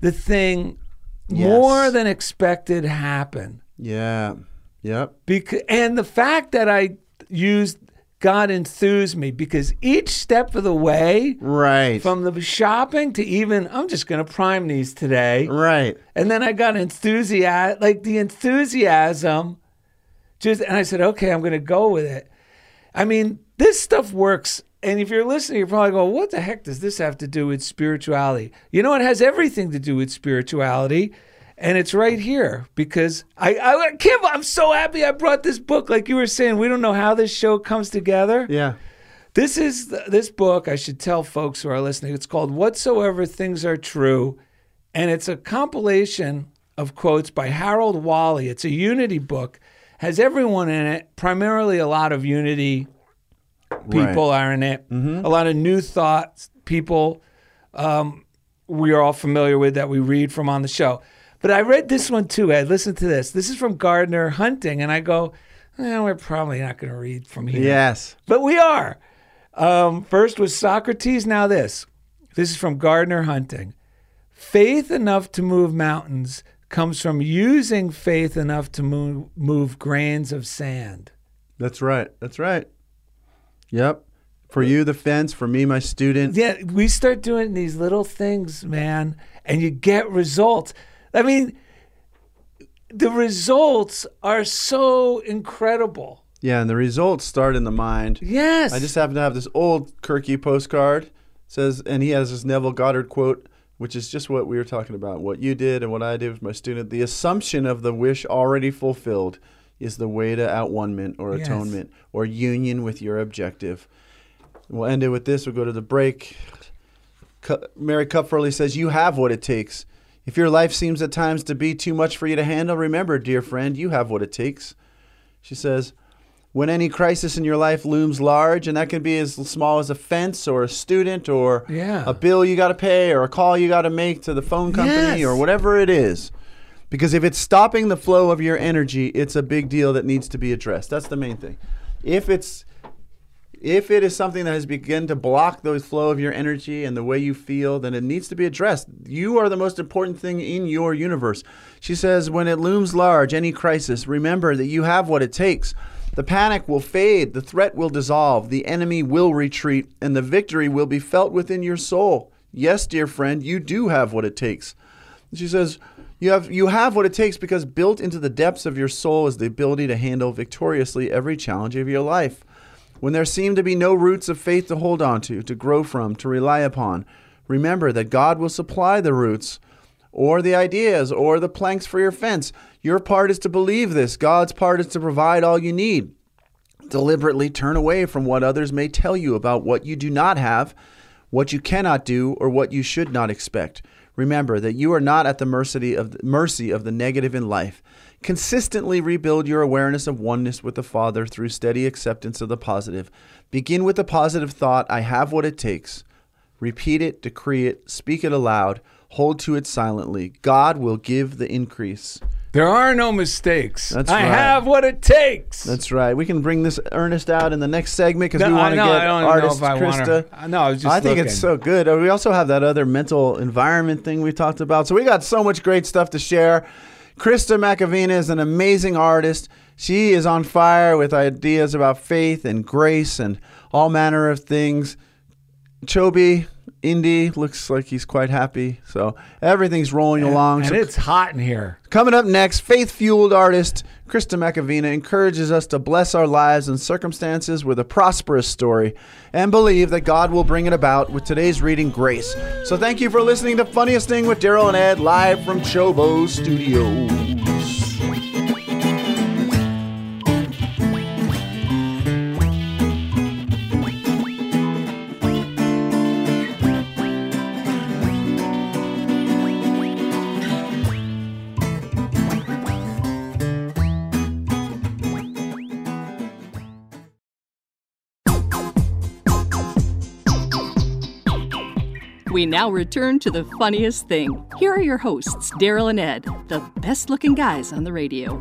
the thing Yes. more than expected happen. Yeah. Yep. Because and the fact that I used God enthused me because each step of the way, Right. from the shopping to even I'm just gonna prime these today. right. And then I got enthusiasm, like the enthusiasm. Just and I said, okay, I'm gonna go with it. I mean, this stuff works. And if you're listening, you're probably going, what the heck does this have to do with spirituality? You know, it has everything to do with spirituality. And it's right here because I, I Kim, I'm so happy I brought this book. Like you were saying, we don't know how this show comes together. Yeah. This is th- this book. I should tell folks who are listening. It's called "Whatsoever Things Are True," and it's a compilation of quotes by Harold Wally. It's a Unity book. Has everyone in it. Primarily, a lot of Unity people are in it. A lot of new thoughts people um, we are all familiar with that we read from on the show. But I read this one too, Ed. Listen to this. This is from Gardner Hunting, and I go, eh, we're probably not going to read from here. Yes. But we are. Um, first was Socrates, now this. This is from Gardner Hunting. Faith enough to move mountains comes from using faith enough to move, move grains of sand. That's right. That's right. Yep. For you, the fence. For me, my student. Yeah, we start doing these little things, man, and you get results. I mean, the results are so incredible. Yeah, and the results start in the mind. Yes. I just happen to have this old Kirky postcard. says, and he has this Neville Goddard quote, which is just what we were talking about. What you did and what I did with my student. The assumption of the wish already fulfilled is the way to outone or Yes. atonement or union with your objective. We'll end it with this. We'll go to the break. Mary Kupferle says, You have what it takes. If your life seems at times to be too much for you to handle, remember, dear friend, you have what it takes. She says, when any crisis in your life looms large, and that can be as small as a fence or a student or Yeah. a bill you got to pay or a call you got to make to the phone company Yes. or whatever it is. Because if it's stopping the flow of your energy, it's a big deal that needs to be addressed. That's the main thing. If it's if it is something that has begun to block the flow of your energy and the way you feel, then it needs to be addressed. You are the most important thing in your universe. She says, when it looms large, any crisis, remember that you have what it takes. The panic will fade, the threat will dissolve, the enemy will retreat, and the victory will be felt within your soul. Yes, dear friend, you do have what it takes. She says, you have, you have what it takes because built into the depths of your soul is the ability to handle victoriously every challenge of your life. When there seem to be no roots of faith to hold on to, to grow from, to rely upon, remember that God will supply the roots or the ideas or the planks for your fence. Your part is to believe this. God's part is to provide all you need. Deliberately turn away from what others may tell you about what you do not have, what you cannot do, or what you should not expect. Remember that you are not at the mercy of the, mercy of the negative in life. Consistently rebuild your awareness of oneness with the Father through steady acceptance of the positive. Begin with the positive thought, I have what it takes. Repeat it, decree it, speak it aloud, hold to it silently. God will give the increase. There are no mistakes. That's I right. have what it takes. That's right. We can bring this Ernest out in the next segment because No, we want to get I don't know artist I Krista. I know, I was just I think it's so good. We also have that other mental environment thing we talked about. So we got so much great stuff to share. Krista Machovina is an amazing artist. She is on fire with ideas about faith and grace and all manner of things. Chobi, Indy looks like he's quite happy. So everything's rolling along. and So it's hot in here. Coming up next, faith fueled artist Krista Machovina encourages us to bless our lives and circumstances with a prosperous story and believe that God will bring it about with today's reading, Grace. So thank you for listening to Funniest Thing with Darrell and Ed live from Chobo Studios. We now return to the funniest thing. Here are your hosts, Darrell and Ed, the best looking guys on the radio.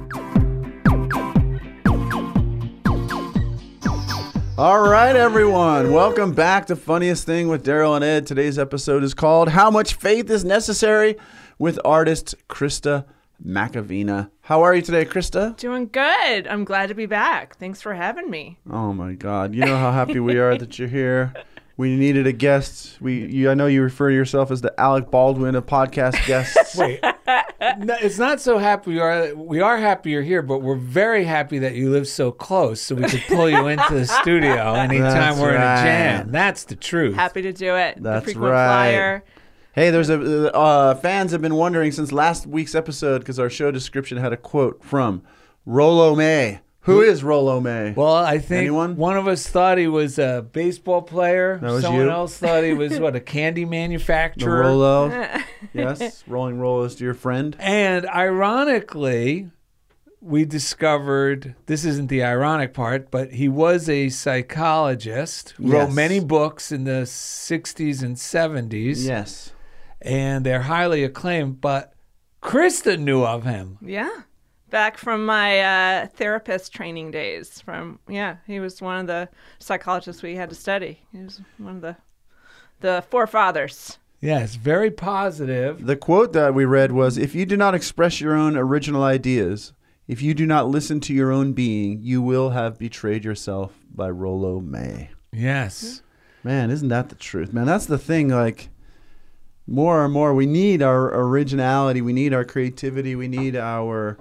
All right, everyone. Welcome back to Funniest Thing with Darrell and Ed. Today's episode is called How Much Faith is Necessary with artist Krista Machovina. How are you today, Krista? Doing good. I'm glad to be back. Thanks for having me. Oh my God! You know how happy we are that you're here. We needed a guest. We, you, I know you refer to yourself as the Alec Baldwin of podcast guests. Wait, no, it's not so happy we are. We are happy you're here, but we're very happy that you live so close, so we could pull you into the studio anytime That's we're in right. a jam. That's the truth. Happy to do it. That's the frequent right. flyer. Hey, there's a uh, fans have been wondering since last week's episode because our show description had a quote from Rollo May. Who is Rollo May? Well, I think Anyone? one of us thought he was a baseball player. That was Someone you? else thought he was what a candy manufacturer. the manufacturer. Rollo. yes, Rolling Rolos to your friend. And ironically, we discovered this isn't the ironic part, but he was a psychologist, Yes. wrote many books in the 60s and 70s, Yes. and they're highly acclaimed. But Krista knew of him. Yeah. Back from my uh, therapist training days. From yeah, he was one of the psychologists we had to study. He was one of the the forefathers. Yes, very positive. The quote that we read was If you do not express your own original ideas, if you do not listen to your own being, you will have betrayed yourself by Rollo May. Yes. Man, isn't that the truth? Man, that's the thing. Like, more and more, we need our originality. We need our creativity. We need our.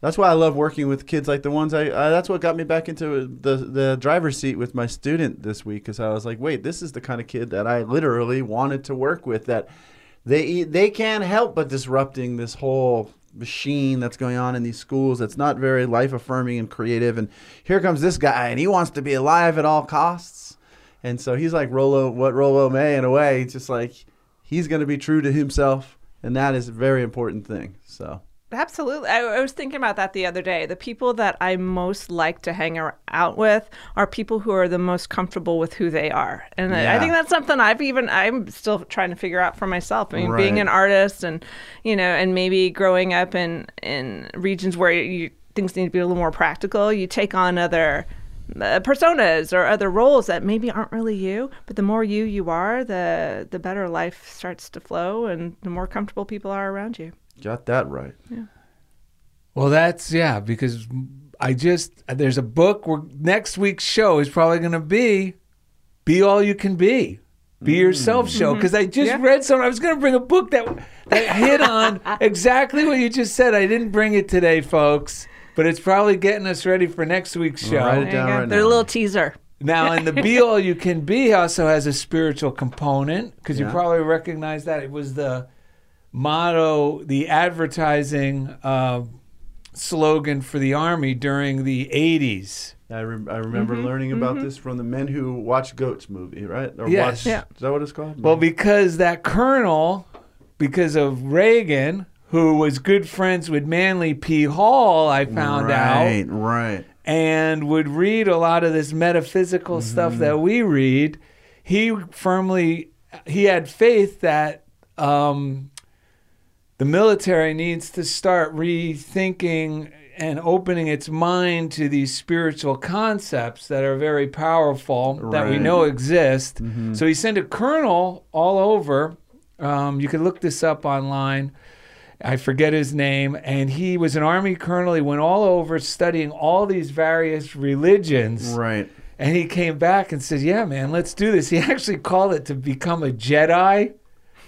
That's why I love working with kids like the ones I. I that's what got me back into the the driver's seat with my student this week because I was like, wait, this is the kind of kid that I literally wanted to work with. That they they can't help but disrupting this whole machine that's going on in these schools that's not very life affirming and creative and here comes this guy and he wants to be alive at all costs and so he's like Rolo what Rollo May in a way just like he's going to be true to himself and that is a very important thing so Absolutely. I, I was thinking about that the other day. The people that I most like to hang out with are people who are the most comfortable with who they are. And I- I think that's something I've even, I'm still trying to figure out for myself. I mean, being an artist and, you know, and maybe growing up in, in regions where you, things need to be a little more practical, you take on other uh, personas or other roles that maybe aren't really you but the more you you are the the better life starts to flow and the more comfortable people are around you got that right Yeah. Well, that's yeah, because I just there's a book where next week's show is probably going to be "Be All You Can Be." Be mm. yourself show mm-hmm. because I just Yeah. read something. I was going to bring a book that that hit on exactly what you just said. I didn't bring it today, folks, but it's probably getting us ready for next week's show. Write it down right They're a little teaser Now, in the Be All You Can Be also has a spiritual component because you probably recognize that it was the motto, the advertising uh, slogan for the Army during the 80s. I, re- I remember Mm-hmm. learning about this from the Men Who Watch Goats movie, right? Or Yes. watch, Yeah. Is that what it's called? Well, because that colonel, because of Reagan, who was good friends with Manly P. Hall, I found out. right, right. and would read a lot of this metaphysical stuff that we read, he firmly he had faith that um, the military needs to start rethinking and opening its mind to these spiritual concepts that are very powerful that we know exist. So he sent a colonel all over. Um, you can look this up online. I forget his name, and he was an army colonel. He went all over studying all these various religions, Right. and he came back and said, "Yeah, man, let's do this." He actually called it to become a Jedi.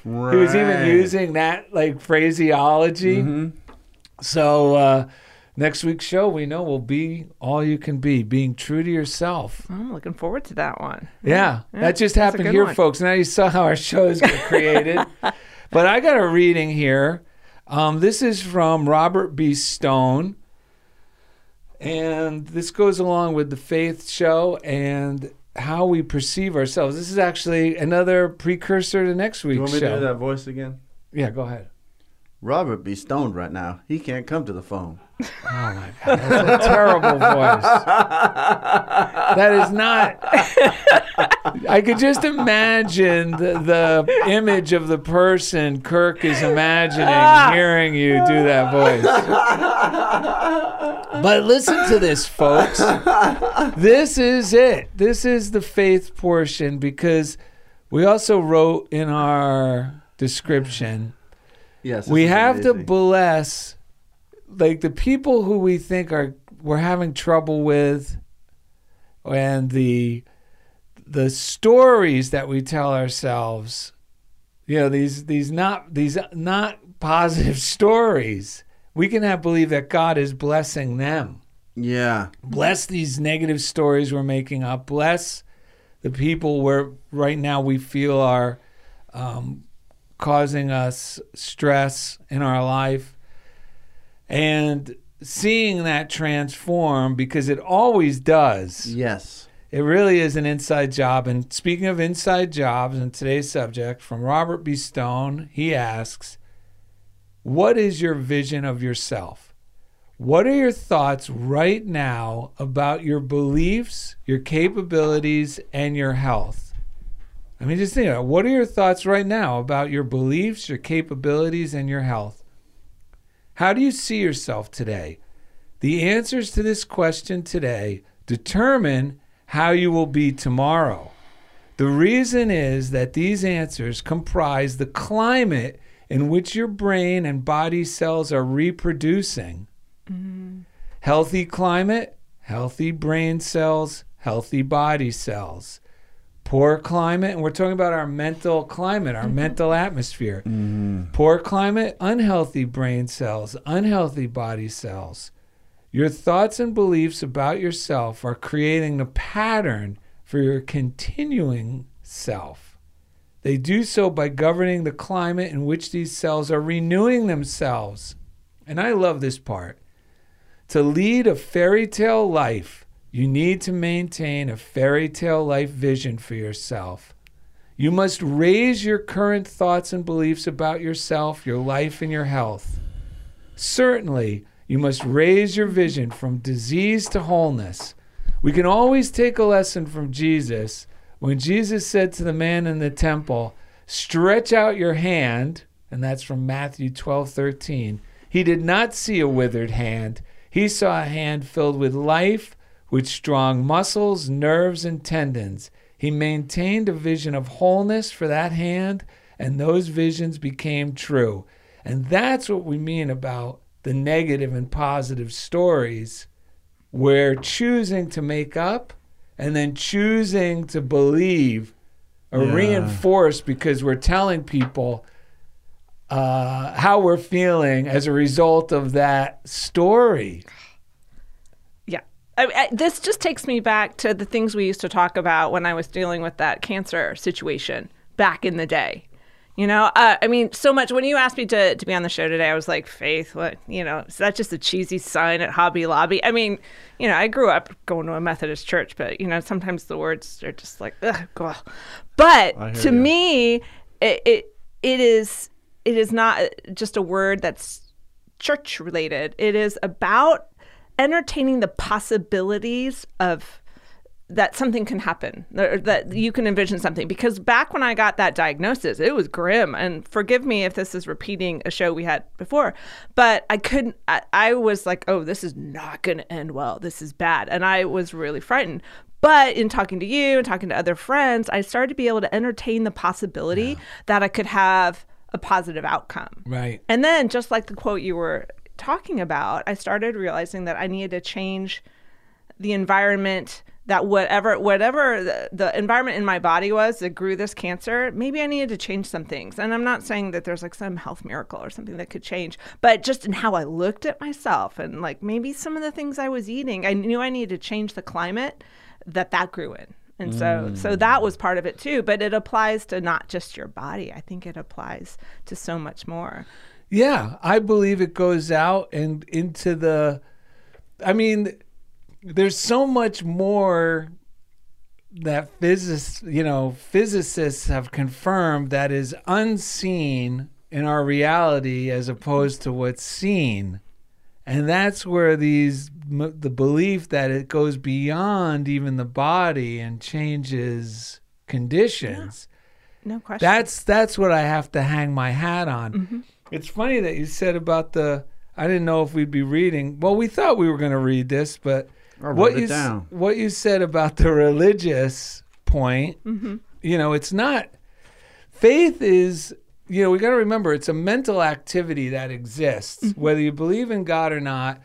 Right. He was even using that like phraseology. So uh, next week's show, we know will be all you can be, being true to yourself. i'm looking forward to that one Yeah, that just happened here, one. folks. Now you saw how our shows get created. but I got a reading here. Um, this is from Robert B. Stone. And this goes along with the faith show and how we perceive ourselves. This is actually another precursor to next week's Do you want me to do that voice again? Yeah, go ahead. Robert be stoned right now. He can't come to the phone. Oh my God, that's a terrible voice. That is not. I could just imagine the, the image of the person Kirk is imagining ah. hearing you do that voice. But listen to this, folks. This is it. This is the faith portion because we also wrote in our description Yes. we have to bless like the people who we think are we're having trouble with and the the stories that we tell ourselves you know these these not these not positive stories we can have believe that god is blessing them yeah. bless these negative stories we're making up bless the people where right now we feel are um, causing us stress in our life. And seeing that transform because it always does. Yes. it really is an inside job. And speaking of inside jobs and today's subject from robert b. Stone he asks what is your vision of yourself? What are your thoughts right now about your beliefs, your capabilities, and your health? I mean, just think about it. what are your thoughts right now about your beliefs, your capabilities, and your health? How do you see yourself today? The answers to this question today determine how you will be tomorrow. The reason is that these answers comprise the climate in which your brain and body cells are reproducing. Mm-hmm. Healthy climate, healthy brain cells, healthy body cells. Poor climate, and we're talking about our mental climate, our mm-hmm. mental atmosphere. Mm-hmm. Poor climate, unhealthy brain cells, unhealthy body cells. Your thoughts and beliefs about yourself are creating the pattern for your continuing self. They do so by governing the climate in which these cells are renewing themselves. And I love this part. To lead a fairy tale life, you need to maintain a fairy tale life vision for yourself. You must raise your current thoughts and beliefs about yourself, your life, and your health. Certainly, you must raise your vision from disease to wholeness. We can always take a lesson from Jesus when Jesus said to the man in the temple, Stretch out your hand, and that's from Matthew 12 13. He did not see a withered hand, he saw a hand filled with life, with strong muscles, nerves, and tendons. He maintained a vision of wholeness for that hand, and those visions became true. And that's what we mean about the negative and positive stories. We're choosing to make up and then choosing to believe or Yeah. reinforce because we're telling people uh, how we're feeling as a result of that story. I, I, this just takes me back to the things we used to talk about when I was dealing with that cancer situation back in the day. You know, uh, I mean, so much. When you asked me to, to be on the show today, I was like, Faith, what, you know, is that just a cheesy sign at Hobby Lobby? I mean, you know, I grew up going to a Methodist church, but, you know, sometimes the words are just like, ugh. But to ya. me, it, it, it is, it is not just a word that's church related. It is about entertaining the possibilities of that something can happen or that you can envision something. Because back when i got that diagnosis it was grim. And forgive me if this is repeating a show we had before but i couldn't i, I was like oh this is not going to end well. This is bad. And i was really frightened. But in talking to you and talking to other friends i started to be able to entertain the possibility that i could have a positive outcome. Right. and then, just like the quote you were talking about, I started realizing that I needed to change the environment that whatever whatever the, the environment in my body was that grew this cancer maybe i needed to change some things. And i'm not saying that there's like some health miracle or something that could change but just in how i looked at myself and like maybe some of the things i was eating i knew i needed to change the climate that that grew in. And so so mm. that was part of it too but it applies to not just your body. I think it applies to so much more Yeah, I believe it goes out and into the. I mean, there's so much more that physicists, you know, physicists have confirmed that is unseen in our reality as opposed to what's seen. And that's where these the belief that it goes beyond even the body and changes conditions. no question That's that's what I have to hang my hat on. Mm-hmm. It's funny that you said about the. I didn't know if we'd be reading. Well, we thought we were going to read this, but what wrote it you down. what you said about the religious point, mm-hmm. you know, it's not. Faith is, you know, we got to remember it's a mental activity that exists, mm-hmm. whether you believe in God or not.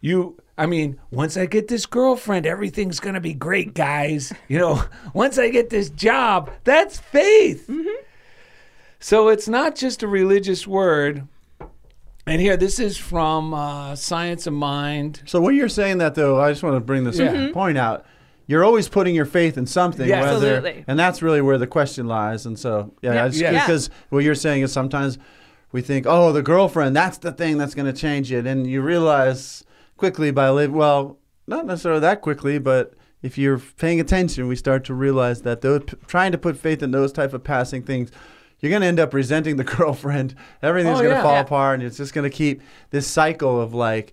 You, I mean, once I get this girlfriend, everything's going to be great, guys. You know, once I get this job, that's faith. Mm-hmm. So it's not just a religious word. And here, this is from uh, Science of Mind. So what you're saying that though, I just want to bring this Yeah. Mhm. point out. You're always putting your faith in something, Yes. whether, Absolutely. and that's really where the question lies. And so, yeah, Yeah. Just- Yeah. because what you're saying is sometimes we think, oh, the girlfriend, that's the thing that's going to change it, and you realize quickly by live, well, not necessarily that quickly, but if you're paying attention, we start to realize that those trying to put faith in those type of passing things. You're going to end up resenting the girlfriend. Everything's Oh, going to yeah. fall Yeah. apart, and it's just going to keep this cycle of like,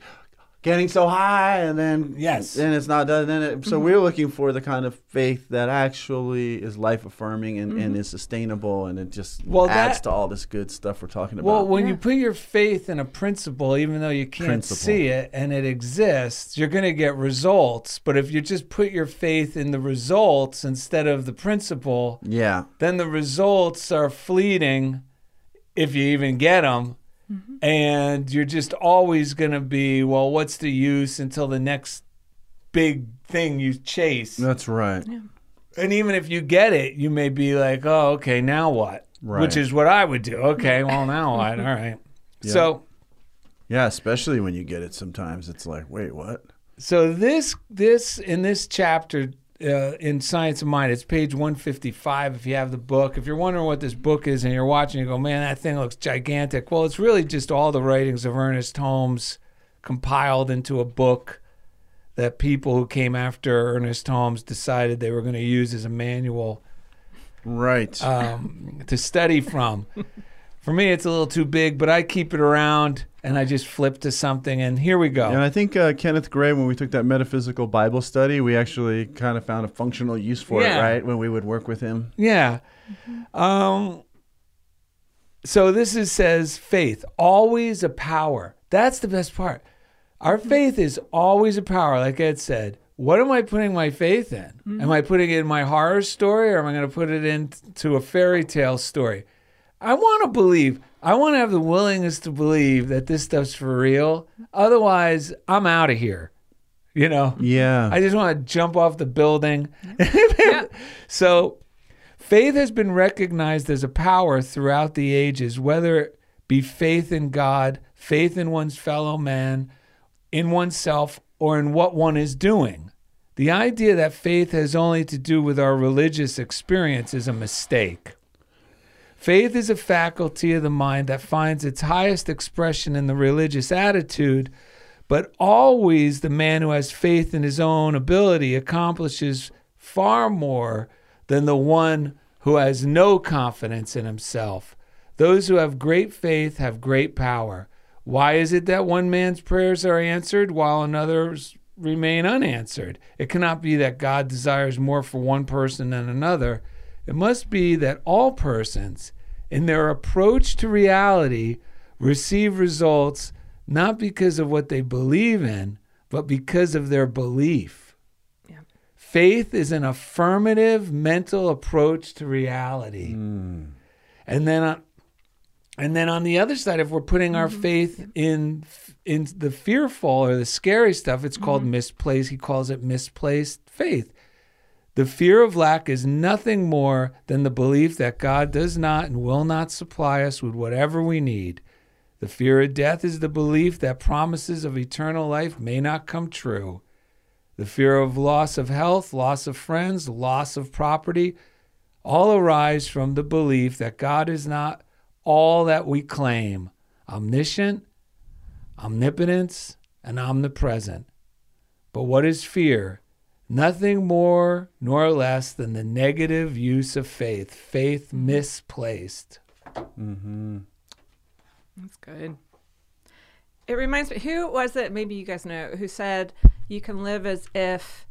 getting so high, and then Yes. and it's not done. Then it, so mm-hmm. we're looking for the kind of faith that actually is life affirming and, and mm-hmm. is sustainable, and it just Well, adds that- to all this good stuff we're talking about. Well, when you put your faith in a principle, even though you can't Principle. see it and it exists, you're going to get results. But if you just put your faith in the results instead of the principle, yeah, then the results are fleeting if you even get them. Mm-hmm. And you're just always going to be, well, what's the use until the next big thing you chase? that's right. And even if you get it, you may be like, oh, okay, now what? Right. Which is what I would do. Okay, well, now what? All right. So, Yeah, especially when you get it. Sometimes it's like, wait, what? so this this in this chapter uh, in Science of Mind, it's page 155 if you have the book. If you're wondering what this book is and you're watching, you go, man, that thing looks gigantic. Well, it's really just all the writings of Ernest Holmes compiled into a book that people who came after Ernest Holmes decided they were going to use as a manual Right. um, to study from. For me, it's a little too big, but I keep it around and I just flip to something, and here we go. And I think uh, Kenneth Gray, when we took that metaphysical Bible study, we actually kind of found a functional use for Yeah. it, right? When we would work with him. Yeah. Um. So this is says faith always a power. That's the best part. Our faith is always a power, like Ed said. What am I putting my faith in? Am I putting it in my horror story, or am I going to put it into a fairy tale story? I want to believe. I want to have the willingness to believe that this stuff's for real. Otherwise, I'm out of here. You know. Yeah. I just want to jump off the building. so, faith has been recognized as a power throughout the ages, whether it be faith in God, faith in one's fellow man, in oneself, or in what one is doing. The idea that faith has only to do with our religious experience is a mistake. Faith is a faculty of the mind that finds its highest expression in the religious attitude, but always the man who has faith in his own ability accomplishes far more than the one who has no confidence in himself. Those who have great faith have great power. Why is it that one man's prayers are answered while another's remain unanswered? It cannot be that God desires more for one person than another. It must be that all persons, in their approach to reality, receive results not because of what they believe in, but because of their belief. Yeah. Faith is an affirmative mental approach to reality. Hmm. And then on, and then on the other side, if we're putting our mm-hmm. faith in in the fearful or the scary stuff, it's called mm-hmm. misplaced. He calls it misplaced faith. The fear of lack is nothing more than the belief that God does not and will not supply us with whatever we need. The fear of death is the belief that promises of eternal life may not come true. The fear of loss of health, loss of friends, loss of property all arise from the belief that God is not all that we claim omniscient, omnipotence, and omnipresent. But what is fear? Nothing more nor less than the negative use of faith, faith misplaced. Mm-hmm. That's good. It reminds me, who was it? Maybe you guys know who said you can live as if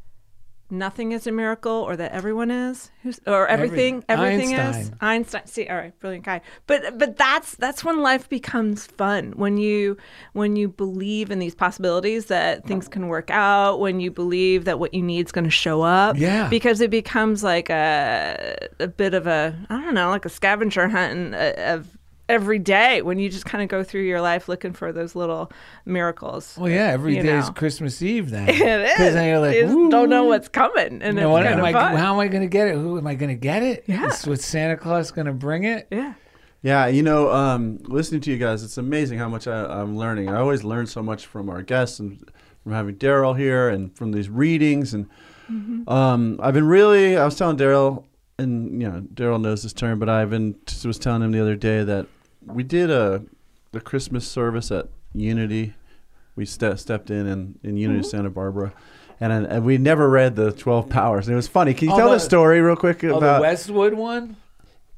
nothing is a miracle, or that everyone is, Who's, or everything, everything is. Einstein. Einstein. See, all right, brilliant guy. But but that's that's when life becomes fun. When you when you believe in these possibilities that things can work out. When you believe that what you need is going to show up. Yeah. Because it becomes like a a bit of a I don't know, like a scavenger hunt uh, of every day when you just kind of go through your life looking for those little miracles. Well, yeah, every day You day is. Christmas Eve then. It is. Because then you're like, you don't know what's coming, and You it's what am I, fun. how am I going to get it? Who am I going to get it? Yeah. Is with Santa Claus going to bring it? yeah. Yeah, you know, um, listening to you guys, it's amazing how much I, I'm learning. I always learn so much from our guests and from having Darrell here and from these readings. And um, I've been really, I was telling Darrell, and you know, Darrell knows this term, but I've been was telling him the other day that we did a the Christmas service at Unity. We ste- stepped in in, in Unity Santa Barbara. And, and we never read the 12 powers. And it was funny. Can you Oh, tell the- the story real quick Oh, about the Westwood one?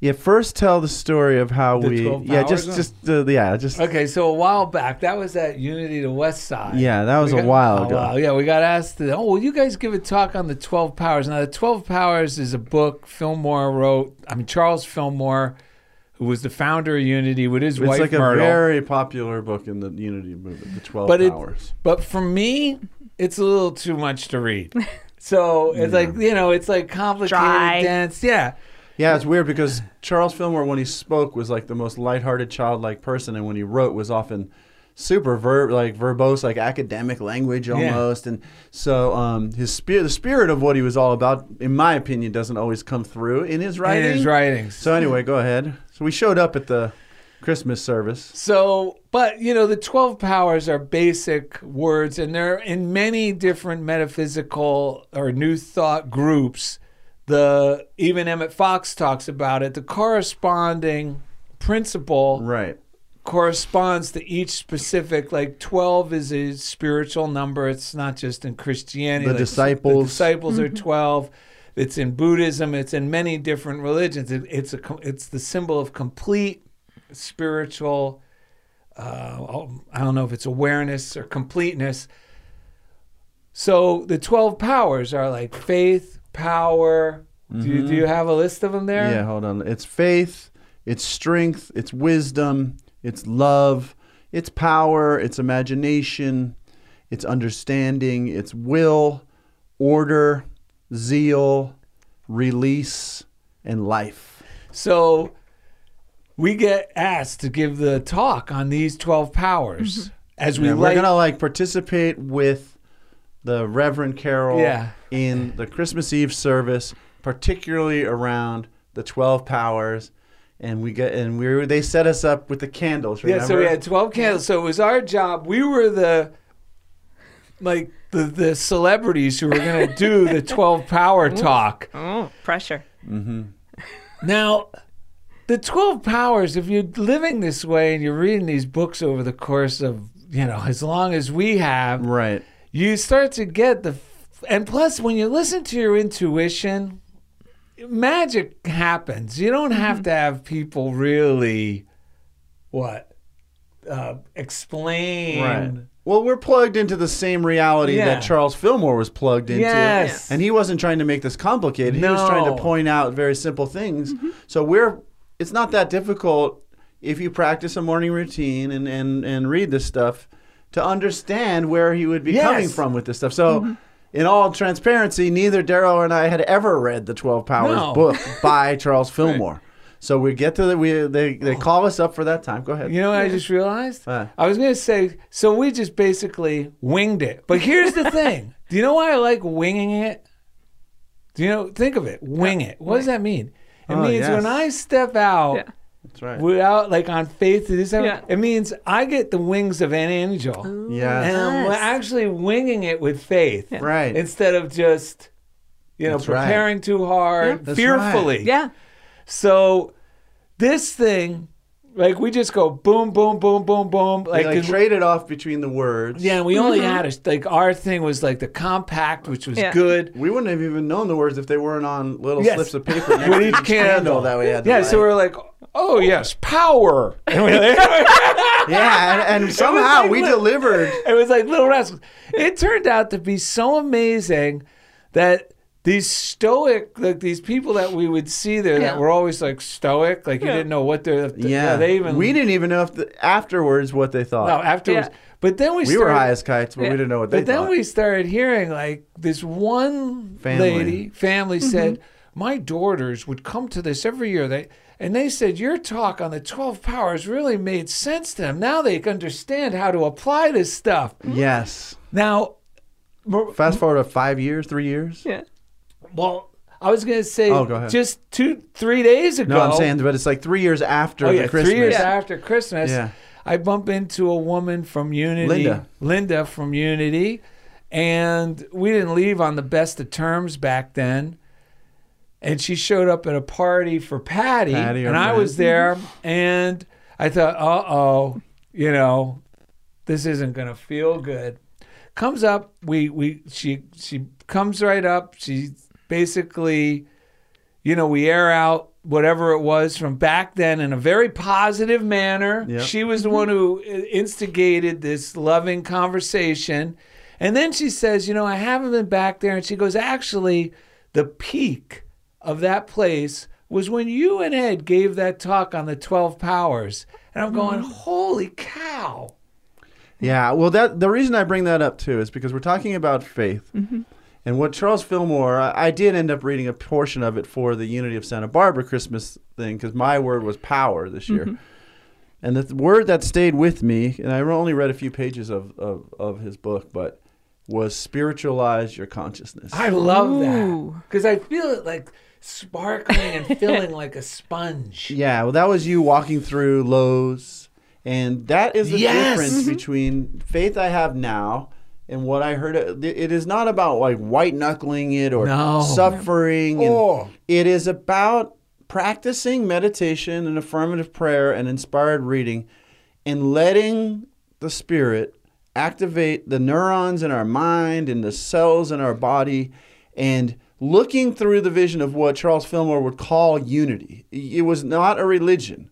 Yeah, first tell the story of how The we. Yeah, just just uh, yeah, just Okay, so a while back, that was at Unity to West Side. yeah. That was We a got- while ago. wow. Yeah, we got asked. To, oh, will you guys give a talk on the Twelve Powers? Now, the Twelve Powers is a book Fillmore wrote. I mean, Charles Fillmore, who was the founder of Unity with his It's wife like a Myrtle. very popular book in the Unity movement, the Twelve but it, Hours. but for me, it's a little too much to read. So it's like you know, it's like complicated, Dry. dense. Yeah, Yeah, it's weird because Charles Fillmore, when he spoke, was like the most lighthearted, childlike person, and when he wrote, was often super ver- like verbose, like academic language almost. And so um, his spirit, the spirit of what he was all about, in my opinion, doesn't always come through in his writing. in his writings. So anyway, go ahead. So we showed up at the Christmas service. So, but you know, the 12 powers are basic words, and they're in many different metaphysical or new thought groups. The even Emmet Fox talks about it. The corresponding principle Right. Corresponds to each specific. Like 12 is a spiritual number. It's not just in Christianity. The Like, disciples. The disciples are 12. It's in Buddhism. It's in many different religions. It, it's a it's the symbol of complete spiritual. Uh, I don't know if it's awareness or completeness. So the 12 powers are like faith, power. Do, you, do you have a list of them there? Mm-hmm. Yeah, hold on. It's faith, it's strength, it's wisdom, it's love, it's power, it's imagination, it's understanding, it's will, order, zeal, release, and life. So we get asked to give the talk on these 12 powers mm-hmm. as we Yeah, we're gonna like participate with the Reverend Carol Yeah. in the Christmas Eve service, particularly around the twelve powers. And we get and we were they set us up with the candles. Yeah, so we had 12 candles. So it was our job. We were the like the the celebrities who were going to do the 12 power talk. Oh, pressure. Mm-hmm. Now, the 12 powers, if you're living this way and you're reading these books over the course of, you know, as long as we have, right. you start to get the and plus when you listen to your intuition magic happens you don't have mm-hmm. to have people really what uh, explain Right. Well, we're plugged into the same reality Yeah. that Charles Fillmore was plugged into. Yes. And he wasn't trying to make this complicated. He was trying to point out very simple things. Mm-hmm. So we're it's not that difficult if you practice a morning routine and, and, and read this stuff to understand where he would be Yes. coming from with this stuff. So mm-hmm. In all transparency, neither Darrell and I had ever read the Twelve Powers No. book by Charles Fillmore. So we get to the we they they call us up for that time. Go ahead. you know what i just realized Uh. i was going to say so we just basically winged it but here's the thing do you know why i like winging it do you know think of it wing it what does that mean it Oh, means yes. when i step out Yeah. That's right. without like on faith to do something, Yeah. it means I get the wings of an angel. Oh, yeah. And I'm Yes. actually winging it with faith Right. instead of just, you know, That's right. preparing too hard, That's fearfully. right. Yeah. So this thing, like we just go boom, boom, boom, boom, boom. They, Like, like, and- traded off between the words. yeah, and we only mm-hmm. had a, like our thing was like the compact, which was Yeah. good. We wouldn't have even known the words if they weren't on little Yes. slips of paper next With to each candle. that we had. Yeah, light. so we're like, Oh, oh yes, power. And we yeah, and, and somehow like we li- delivered. It was like Little Rascals. It turned out to be so amazing that these stoic, like these people that we would see there that were always like stoic, like you didn't know what they're. Yeah, they even. we didn't even know if the, afterwards what they thought. No, afterwards. Yeah. But then we, we started, were high as kites, but Yeah. we didn't know what they But then we started hearing like this one Family. lady family mm-hmm. said, "My daughters would come to this every year." They and they said your talk on the twelve powers really made sense to them. Now they understand how to apply this stuff. yes. Now, Fast forward to five years, three years. Yeah. well, I was going to say Oh, go ahead. just two, three days ago. No, I'm saying, but it's like three years after oh yeah, Christmas. three years Yeah. after Christmas. Yeah. I bump into a woman from Unity, Linda. Linda from Unity, and we didn't leave on the best of terms back then. And she showed up at a party for Patty, Patty, and I friend. was there, and I thought, uh oh, you know, this isn't gonna feel good. Comes up, we we she she comes right up. She basically, you know, we air out whatever it was from back then in a very positive manner. Yep. She was the one who instigated this loving conversation. And then she says, You know, I haven't been back there. And she goes, Actually, the peak of that place was when you and Ed gave that talk on the 12 powers. And I'm going, mm-hmm. Holy cow. Yeah, well, that the reason I bring that up too is because we're talking about faith, mm-hmm. and what Charles Fillmore. I, I did end up reading a portion of it for the Unity of Santa Barbara Christmas thing because my word was power this year, mm-hmm. and the th- word that stayed with me, and I only read a few pages of of, of his book, but was spiritualize your consciousness. I love that. Because I feel it like sparkling and filling like a sponge. Yeah, well, that was you walking through Lowe's, and that is the Yes. difference mm-hmm. between faith I have now and what I heard. It it is not about like white knuckling it or No. suffering. and Oh. It is about practicing meditation and affirmative prayer and inspired reading, and letting the Spirit activate the neurons in our mind and the cells in our body, and looking through the vision of what Charles Fillmore would call unity. It was not a religion.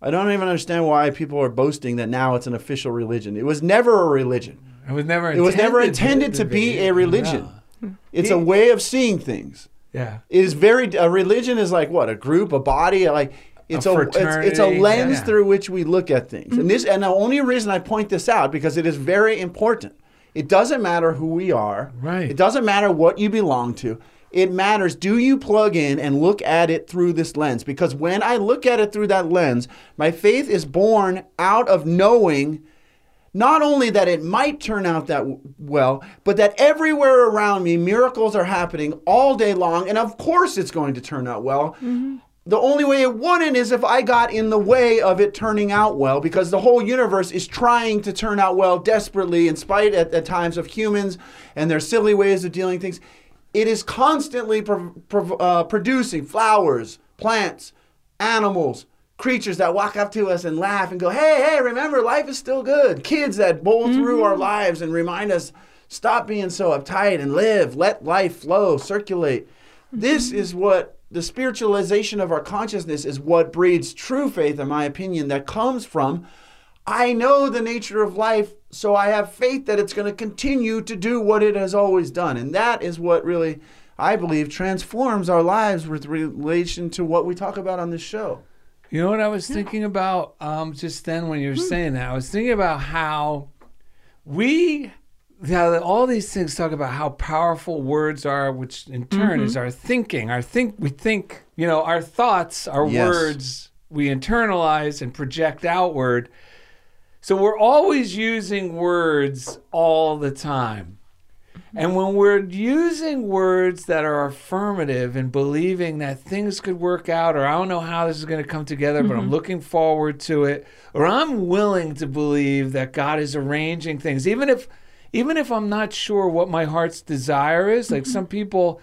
I don't even understand why people are boasting that now it's an official religion. It was never a religion. It was never It was never intended intended to be a religion. Hmm. It's a way of seeing things. Yeah. It is very a religion is like what a group, a body, like it's A a, it's, it's a lens yeah. through which we look at things. And this and the only reason I point this out because it is very important. It doesn't matter who we are. Right. It doesn't matter what you belong to. It matters do you plug in and look at it through this lens? Because when I look at it through that lens, my faith is born out of knowing not only that it might turn out that well, but that everywhere around me miracles are happening all day long, and of course it's going to turn out well. Mm-hmm. The only way it wouldn't is if I got in the way of it turning out well, because the whole universe is trying to turn out well desperately, in spite at, at times of humans and their silly ways of dealing things. It is constantly pro- pro- uh, producing flowers, plants, animals, creatures that walk up to us and laugh and go, hey, hey, remember, life is still good. Kids that bowl through our lives and remind us, stop being so uptight and live, let life flow, circulate. This is what the spiritualization of our consciousness is what breeds true faith, in my opinion, that comes from I know the nature of life, so I have faith that it's going to continue to do what it has always done. And that is what really, I believe, transforms our lives with relation to what we talk about on this show. You know what I was thinking about um, just then when you were saying that? I was thinking about how we, how all these things talk about how powerful words are, which in turn is mm-hmm. our thinking. Our think, we think, you know, our thoughts, our Yes. words, we internalize and project outward. So we're always using words all the time. And when we're using words that are affirmative and believing that things could work out, or I don't know how this is going to come together, but I'm mm-hmm. looking forward to it, or I'm willing to believe that God is arranging things, even if, even if I'm not sure what my heart's desire is. Like some people,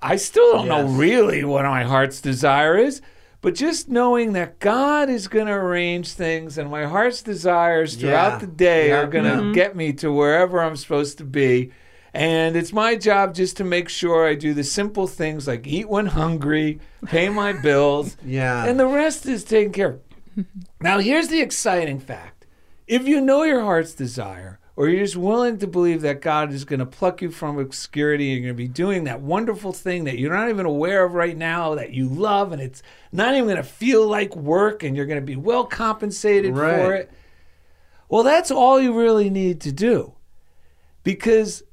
I still don't know really what my heart's desire is. But just knowing that God is going to arrange things and my heart's desires throughout Yeah. the day Yeah. are going to get me to wherever I'm supposed to be. And it's my job just to make sure I do the simple things like eat when hungry, pay my bills, Yeah. and the rest is taken care of. Mm-hmm. Now, here's the exciting fact if you know your heart's desire, or you're just willing to believe that God is going to pluck you from obscurity, and you're going to be doing that wonderful thing that you're not even aware of right now that you love, and it's not even going to feel like work, and you're going to be well compensated for it. Well, that's all you really need to do. Because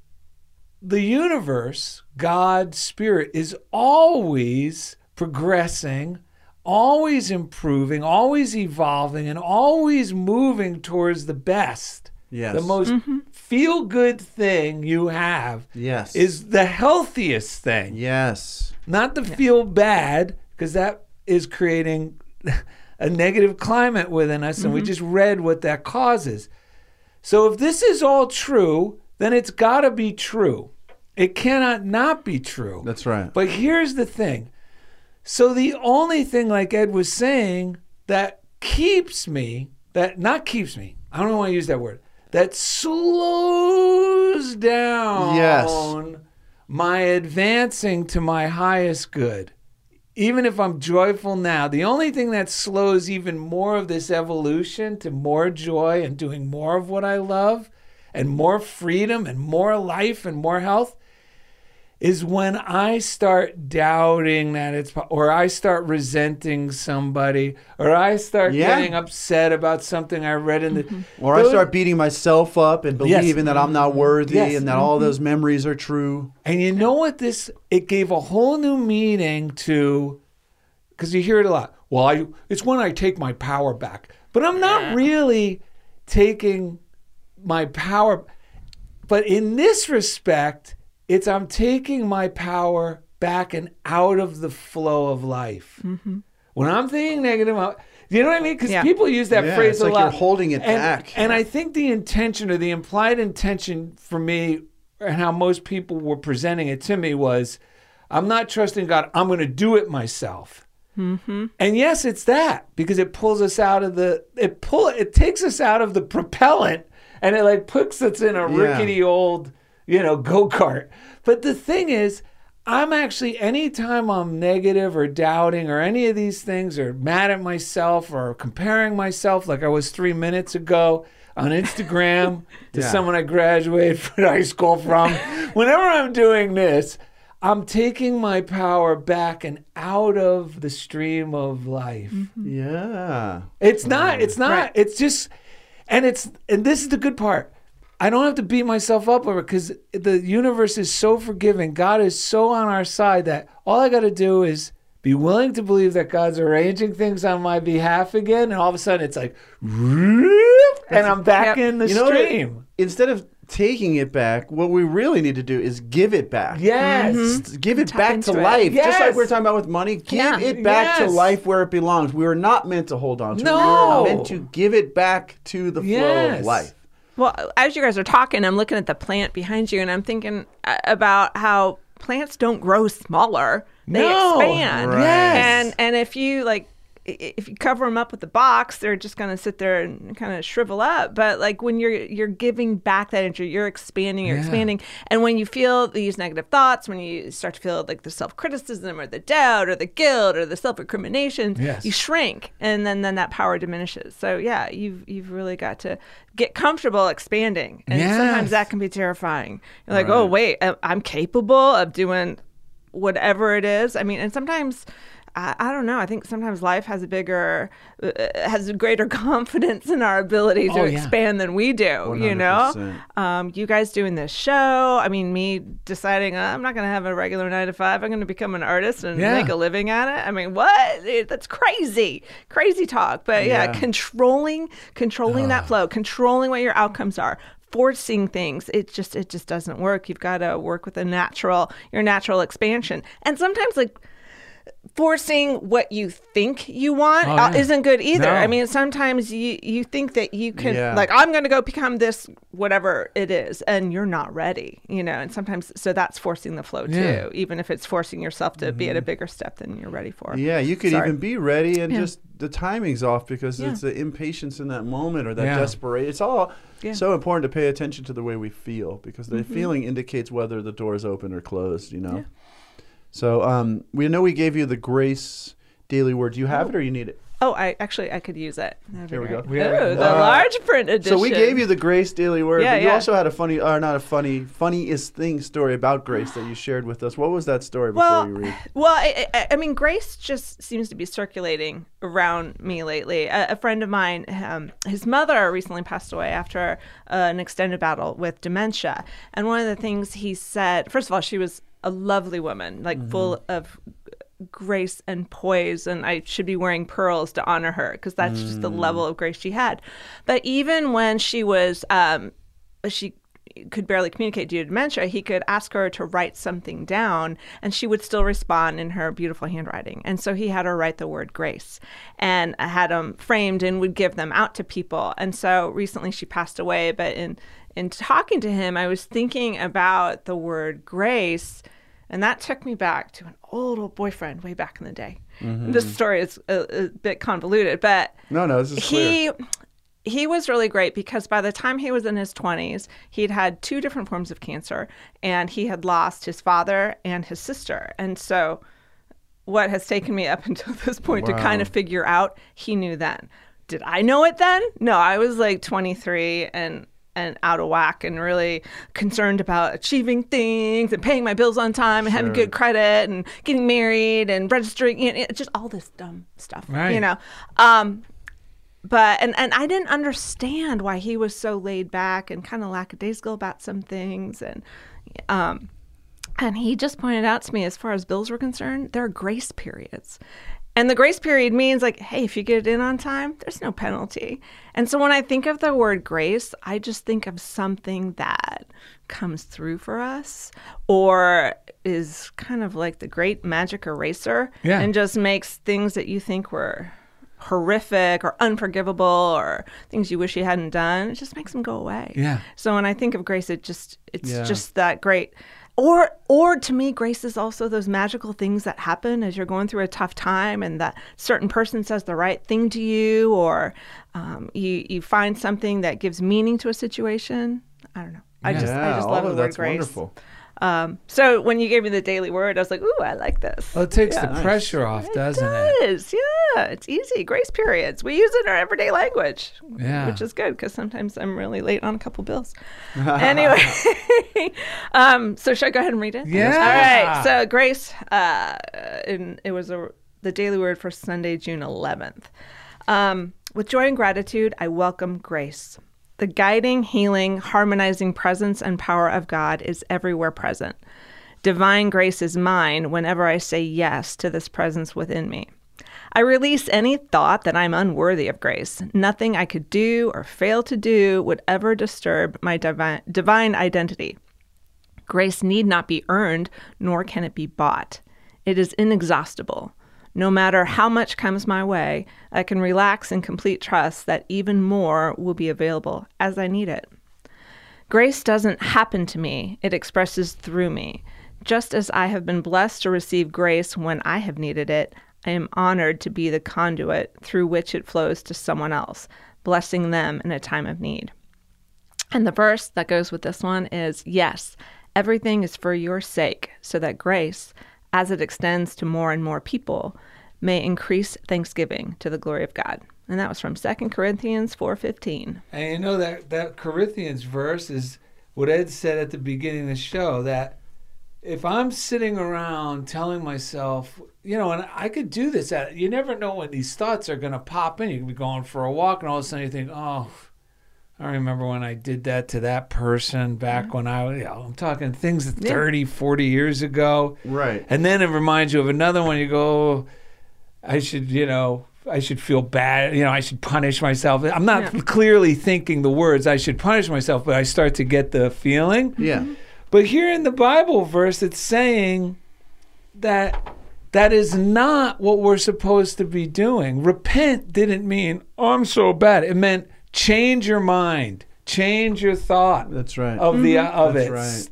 the universe, God, Spirit, is always progressing, always improving, always evolving, and always moving towards the best. Yes. The most mm-hmm. feel good thing you have Yes. is the healthiest thing yes. not the feel bad because that is creating a negative climate within us and we mm-hmm. just read what that causes so if this is all true then it's got to be true it cannot not be true That's right. but here's the thing so the only thing like ed was saying that keeps me that not keeps me i don't want to use that word that slows down Yes. my advancing to my highest good even if I'm joyful now, the only thing that slows even more of this evolution to more joy and doing more of what I love and more freedom and more life and more health is when I start doubting that it's or I start resenting somebody or I start Yeah. getting upset about something I read in the mm-hmm. Or I start beating myself up and Yes. believing that I'm not mm-hmm. worthy Yes. and that all mm-hmm. those memories are true. And you know what this it gave a whole new meaning to because you hear it a lot. Well, I it's when I take my power back. But I'm not really taking my power but in this respect, it's I'm taking my power back and out of the flow of life. When I'm thinking negative, I- you know what I mean? Because Yeah. people use that Yeah, phrase it's a like lot. you're holding it and, back. And I think the intention or the implied intention for me and how most people were presenting it to me was, I'm not trusting God. I'm going to do it myself. Mm-hmm. And yes, it's that because it pulls us out of the it pull it takes us out of the propellant and it like puts us in a Yeah. rickety old you know go kart. But the thing is, I'm actually anytime I'm negative or doubting or any of these things or mad at myself or comparing myself like I was three minutes ago on Instagram to Yeah. someone I graduated from high school from. Whenever I'm doing this, I'm taking my power back and out of the stream of life. Mm-hmm. Yeah. It's not, it's not, Right. it's just, and it's, and this is the good part. I don't have to beat myself up over it because the universe is so forgiving. God is so on our side that all I got to do is be willing to believe that God's arranging things on my behalf again. And all of a sudden it's like, and I'm back in the You know what? stream. Instead of taking it back, what we really need to do is give it back. Yes. S- Give it Tap back to it. life. Just like Yes. we are talking about with money, give Yeah. it back Yes. to life where it belongs. We were not meant to hold on to it. No. We were meant to give it back to the flow Yes. of life. Well, as you guys are talking, I'm looking at the plant behind you, and I'm thinking uh, about how plants don't grow smaller; they No. expand. Right. Yes. And and if you like, if you cover them up with a box, they're just gonna sit there and kind of shrivel up. But like when you're you're giving back that energy, you're expanding, you're Yeah. expanding. And when you feel these negative thoughts, when you start to feel like the self criticism or the doubt or the guilt or the self recrimination, Yes. you shrink, and then then that power diminishes. So yeah, you've you've really got to get comfortable expanding, and Yes. sometimes that can be terrifying. You're like, oh wait, I'm capable of doing whatever it is. I mean, and sometimes. I, I don't know. I think sometimes life has a bigger, uh, has a greater confidence in our ability to Oh, yeah. expand than we do. You know, um, you guys doing this show. I mean, me deciding uh, I'm not going to have a regular nine to five. I'm going to become an artist and Yeah. make a living at it. I mean, what? It- that's crazy, crazy talk. But yeah, Yeah. controlling, controlling that flow, controlling what your outcomes are. Forcing things, it just it just doesn't work. You've got to work with a natural, your natural expansion, and sometimes like forcing what you think you want Oh, uh, yeah. isn't good either. No. I mean, sometimes you you think that you can Yeah. like I'm going to go become this whatever it is and you're not ready, you know. And sometimes so that's forcing the flow too, even if it's forcing yourself to be at a bigger step than you're ready for. Yeah, you could Sorry. even be ready and Yeah. just the timing's off because Yeah. it's the impatience in that moment or that Yeah. desperation. It's all Yeah. Mm-hmm. so important to pay attention to the way we feel because the feeling indicates whether the door is open or closed, you know? So um, we know we gave you the grace daily word. Do you have it or you need it? Oh, I actually I could use it. That'd Here we great. go. We have- Oh, the Uh, large print edition. So we gave you the grace daily word, Yeah, but you yeah. also had a funny, or not a funny, funniest thing story about grace that you shared with us. What was that story before well, you read? Well, I, I, I mean, Grace just seems to be circulating around me lately. A, a friend of mine, um, his mother recently passed away after uh, an extended battle with dementia. And one of the things he said, first of all, she was a lovely woman, like full of grace and poise and I should be wearing pearls to honor her because that's just the level of grace she had. But even when she was um she could barely communicate due to dementia, he could ask her to write something down and she would still respond in her beautiful handwriting. And so he had her write the word grace and had them framed and would give them out to people. And so recently she passed away, but in in talking to him, I was thinking about the word grace and that took me back to an old, old boyfriend way back in the day. Mm-hmm. This story is a, a bit convoluted, but No, no, this is he clear. he was really great because by the time he was in his 20s he'd had two different forms of cancer and he had lost his father and his sister and so what has taken me up until this point to kind of figure out he knew then. Did I know it then? No, I was like 23 and and out of whack and really concerned about achieving things and paying my bills on time and having good credit and getting married and registering you know, just all this dumb stuff you know. Um but and and I didn't understand why he was so laid back and kind of lackadaisical about some things and um and he just pointed out to me as far as bills were concerned there are grace periods and the grace period means like hey if you get it in on time there's no penalty and so when i think of the word grace i just think of something that comes through for us or is kind of like the great magic eraser Yeah. and just makes things that you think were horrific or unforgivable or things you wish you hadn't done it just makes them go away Yeah. so when i think of grace it just it's Yeah. just that great or or to me grace is also those magical things that happen as you're going through a tough time and that certain person says the right thing to you or um, you you find something that gives meaning to a situation. I don't know. I just i Yeah, just love the word grace wonderful. Um, so when you gave me the daily word i was like ooh i like this Well, it takes Yeah. the pressure off, doesn't it it? is, yeah. It's easy. Grace periods. We use it in our everyday language, Yeah. which is good because sometimes I'm really late on a couple bills. anyway, um, so should I go ahead and read it? Yeah. All right. So grace, uh, and it was a, the daily word for Sunday, June 11th. Um, with joy and gratitude, I welcome grace. The guiding, healing, harmonizing presence and power of God is everywhere present. Divine grace is mine whenever I say yes to this presence within me. I release any thought that I'm unworthy of grace. Nothing I could do or fail to do would ever disturb my divine, divine identity. Grace need not be earned, nor can it be bought. It is inexhaustible. No matter how much comes my way, I can relax in complete trust that even more will be available as I need it. Grace doesn't happen to me, it expresses through me. Just as I have been blessed to receive grace when I have needed it, I am honored to be the conduit through which it flows to someone else, blessing them in a time of need. And the verse that goes with this one is Yes, everything is for your sake, so that grace, as it extends to more and more people, may increase thanksgiving to the glory of God. And that was from 2 Corinthians 4:15. And you know that that Corinthians verse is what Ed said at the beginning of the show that if I'm sitting around telling myself, you know, and I could do this, uh, you never know when these thoughts are going to pop in. You could be going for a walk, and all of a sudden you think, oh, I remember when I did that to that person back when I was, you know, I'm talking things 30, 40 years ago. Right. And then it reminds you of another one. You go, "Oh, I should, you know, I should feel bad. You know, I should punish myself. I'm not Yeah. clearly thinking the words, I should punish myself, but I start to get the feeling. Yeah. Mm-hmm. But here in the Bible verse, it's saying that that is not what we're supposed to be doing. Repent didn't mean, oh, I'm so bad. It meant change your mind, change your thought That's right. of the mm-hmm. of That's it. right.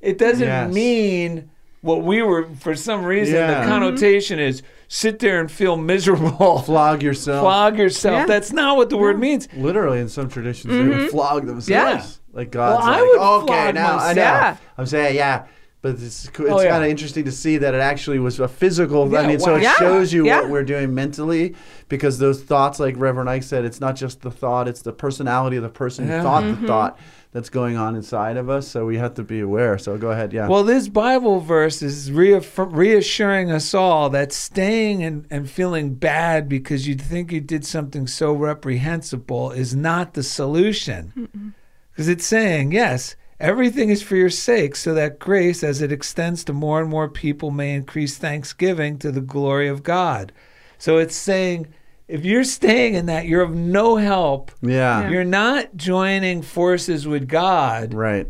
It doesn't Yes. mean what we were for some reason Yeah. the connotation is sit there and feel miserable. Flog yourself. Flog yourself. Yeah. That's not what the word means. Literally, in some traditions, they would mm-hmm. flog themselves. Yeah. Like God's Well, I like, would okay, flog now I know. Yeah. I'm saying, yeah. But it's, oh, it's Oh, yeah. kind of interesting to see that it actually was a physical. I Yeah, mean, so it Yeah, shows you yeah. what we're doing mentally, because those thoughts, like Reverend Ike said, it's not just the thought; it's the personality of the person Yeah. who thought the mm-hmm. thought that's going on inside of us. So we have to be aware. So go ahead, yeah. Well, this Bible verse is reaffir- reassuring us all that staying and, and feeling bad because you think you did something so reprehensible is not the solution. Because it's saying, yes, everything is for your sake, so that grace, as it extends to more and more people, may increase thanksgiving to the glory of God. So it's saying, if you're staying in that, you're of no help. yeah. You're not joining forces with God Right.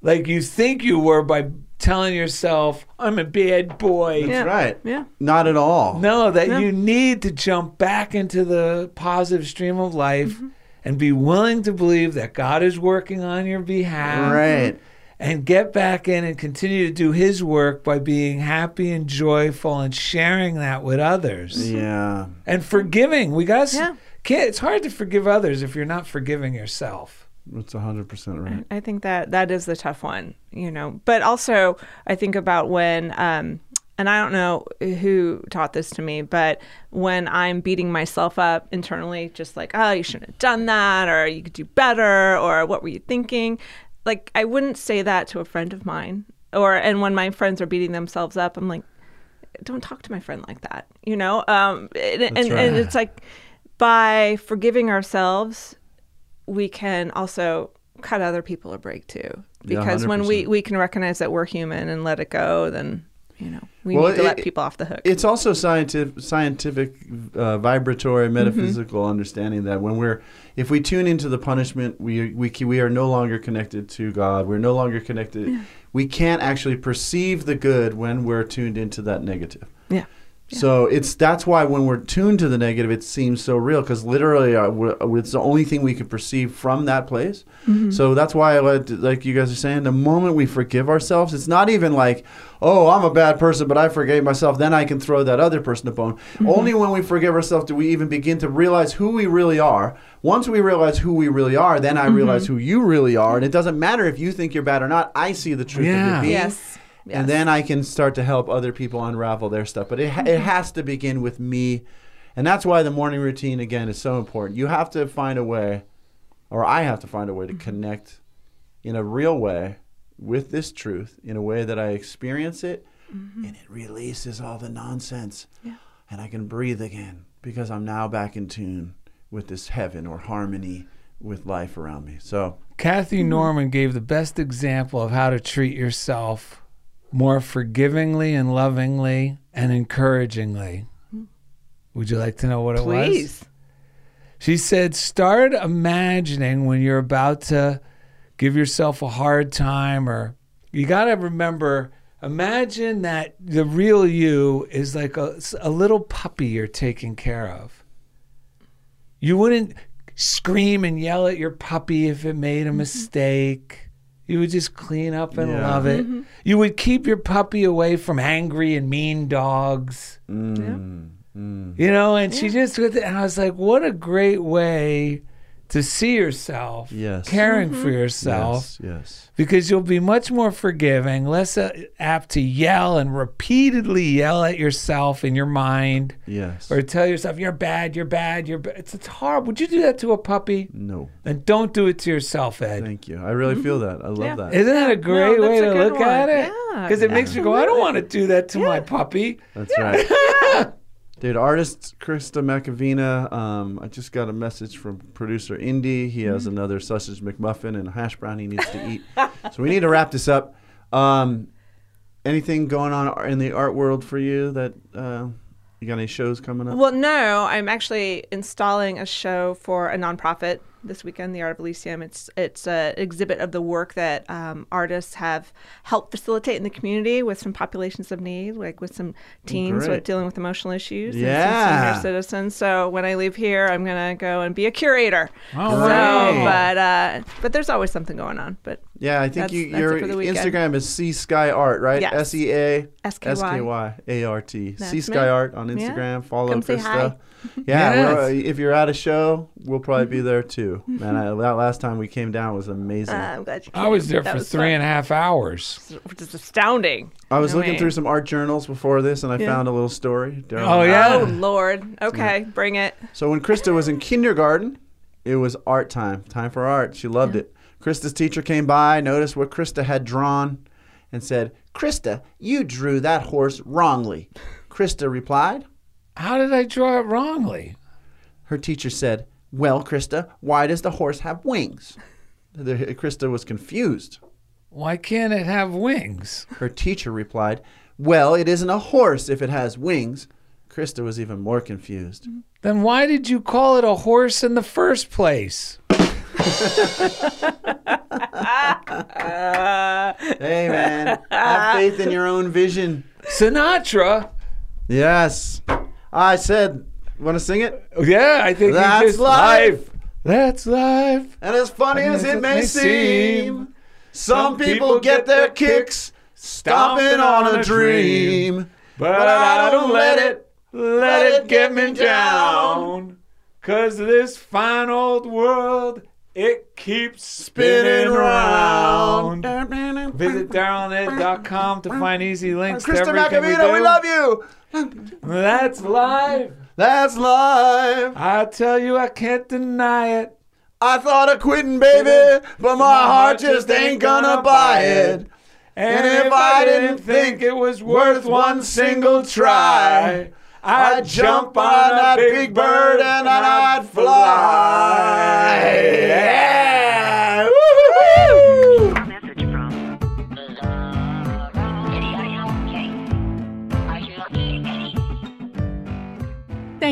like you think you were by telling yourself, I'm a bad boy. That's Yeah. right. Yeah. Not at all. No, that Yeah. you need to jump back into the positive stream of life Mm-hmm. And be willing to believe that God is working on your behalf. Right. And get back in and continue to do His work by being happy and joyful and sharing that with others Yeah. and forgiving. We got Yeah. can't. It's hard to forgive others if you're not forgiving yourself. That's hundred percent right. I think that that is the tough one, you know. But also, I think about when um, and I don't know who taught this to me, but when I'm beating myself up internally, just like, oh, you shouldn't have done that, or you could do better, or what were you thinking? Like, I wouldn't say that to a friend of mine. Or, and when my friends are beating themselves up, I'm like, don't talk to my friend like that, you know? Um, and, and, right. and it's like, by forgiving ourselves, we can also cut other people a break too. Yeah, Because when we, we can recognize that we're human and let it go, then, you know, we Well, need to let people off the hook. It's also scientific, scientific, uh, vibratory, Mm-hmm. metaphysical understanding that when we're, if we tune into the punishment, we we we are no longer connected to God. We're no longer connected. We can't actually perceive the good when we're tuned into that negative. yeah. So it's that's why when we're tuned to the negative, it seems so real because literally uh, it's the only thing we can perceive from that place. Mm-hmm. So that's why, uh, like like you guys are saying, the moment we forgive ourselves, it's not even like, oh, I'm a bad person, but I forgave myself. Then I can throw that other person a bone. Mm-hmm. Only when we forgive ourselves do we even begin to realize who we really are. Once we realize who we really are, then I realize mm-hmm. who you really are, and it doesn't matter if you think you're bad or not. I see the truth of your being. Yes. Yes. And then I can start to help other people unravel their stuff. But it, ha- it mm-hmm. has to begin with me. And that's why the morning routine, again, is so important. You have to find a way, or I have to find a way to mm-hmm. connect in a real way with this truth in a way that I experience it mm-hmm. and it releases all the nonsense. And I can breathe again because I'm now back in tune with this heaven or harmony with life around me. So, Kathy Norman gave the best example of how to treat yourself more forgivingly and lovingly and encouragingly. Would you like to know what it was? Please. She said, start imagining when you're about to give yourself a hard time, or you got to remember, imagine that the real you is like a, a little puppy you're taking care of. You wouldn't scream and yell at your puppy if it made a mm-hmm. mistake. You would just clean up and Yeah. love it. You would keep your puppy away from angry and mean dogs. mm, mm. You know, and she just with it, and I was like, what a great way to see yourself, Yes. caring for yourself, yes, yes. because you'll be much more forgiving, less uh, apt to yell and repeatedly yell at yourself in your mind, Yes. or tell yourself you're bad, you're bad, you're bad. It's, it's horrible. Would you do that to a puppy? no. Then don't do it to yourself, Ed. Thank you. I really feel that. I love Yeah. that. Isn't that a great that's way a to look one. at it? Yeah, Because it makes me go, I don't want to do that to my puppy. That's right. Dude, artist Krista Machovina. Um, I just got a message from producer Indy. He has Mm-hmm. another sausage McMuffin and a hash brown he needs to eat. so we need to wrap this up. Um, anything going on in the art world for you that uh, you got any shows coming up? Well, no, I'm actually installing a show for a nonprofit this weekend, the Art of Elysium. It's it's an exhibit of the work that um, artists have helped facilitate in the community with some populations of need, like with some teens with dealing with emotional issues and Yeah. some senior citizens. So when I leave here, I'm gonna go and be a curator. Oh, so, but uh, but there's always something going on. But yeah, I think you, your it for the weekend. Instagram is Sea Sky Art, right? S E A. S K Y A R T. Sea Sky Art on Yeah. Instagram. Follow Come Krista. Hi. Yeah, Yes. we're, uh, if you're at a show, we'll probably be there too. Man, I, that last time we came down was amazing. uh, I'm glad you I was there That for was three fun. and a half hours. which is astounding. I was No looking way. through some art journals before this, and I Yeah. found a little story. Darrell Oh, yeah. Oh Lord. Okay, bring it. So when Krista was in kindergarten, it was art time. Time for art. She loved it. Krista's teacher came by, noticed what Krista had drawn, and said, "Krista, you drew that horse wrongly." Krista replied. How did I draw it wrongly? Her teacher said, "Well, Krista, why does the horse have wings?" The, Krista was confused. Why can't it have wings? Her teacher replied, Well, it isn't a horse if it has wings. Krista was even more confused. Then why did you call it a horse in the first place? Hey, man, have faith in your own vision. Sinatra? Yes. I said, Want to sing it? Yeah, I think That's just life. That's life. And as funny as it may seem, some people get their kicks stomping on a dream. But I don't let it, let it get me down. Cause this fine old world, it keeps Spinning around. Visit DarrellandEd.com to find easy links to Krista everything we Machovina, do. we love you. That's life. That's life. I tell you, I can't deny it. I thought of quitting, baby, but my heart just ain't gonna buy it. And if I didn't think it was worth one single try, I'd jump on that big bird and I'd fly. Yeah!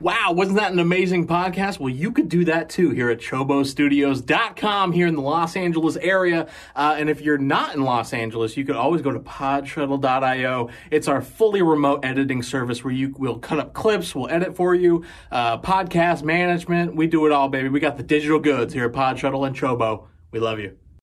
Wow, wasn't that an amazing podcast? Well, you could do that too here at ChoboStudios.com here in the Los Angeles area. Uh, and if you're not in Los Angeles, you could always go to podshuttle.io. It's our fully remote editing service where you will cut up clips, we'll edit for you, uh, podcast management. We do it all, baby. We got the digital goods here at Podshuttle and Chobo. We love you.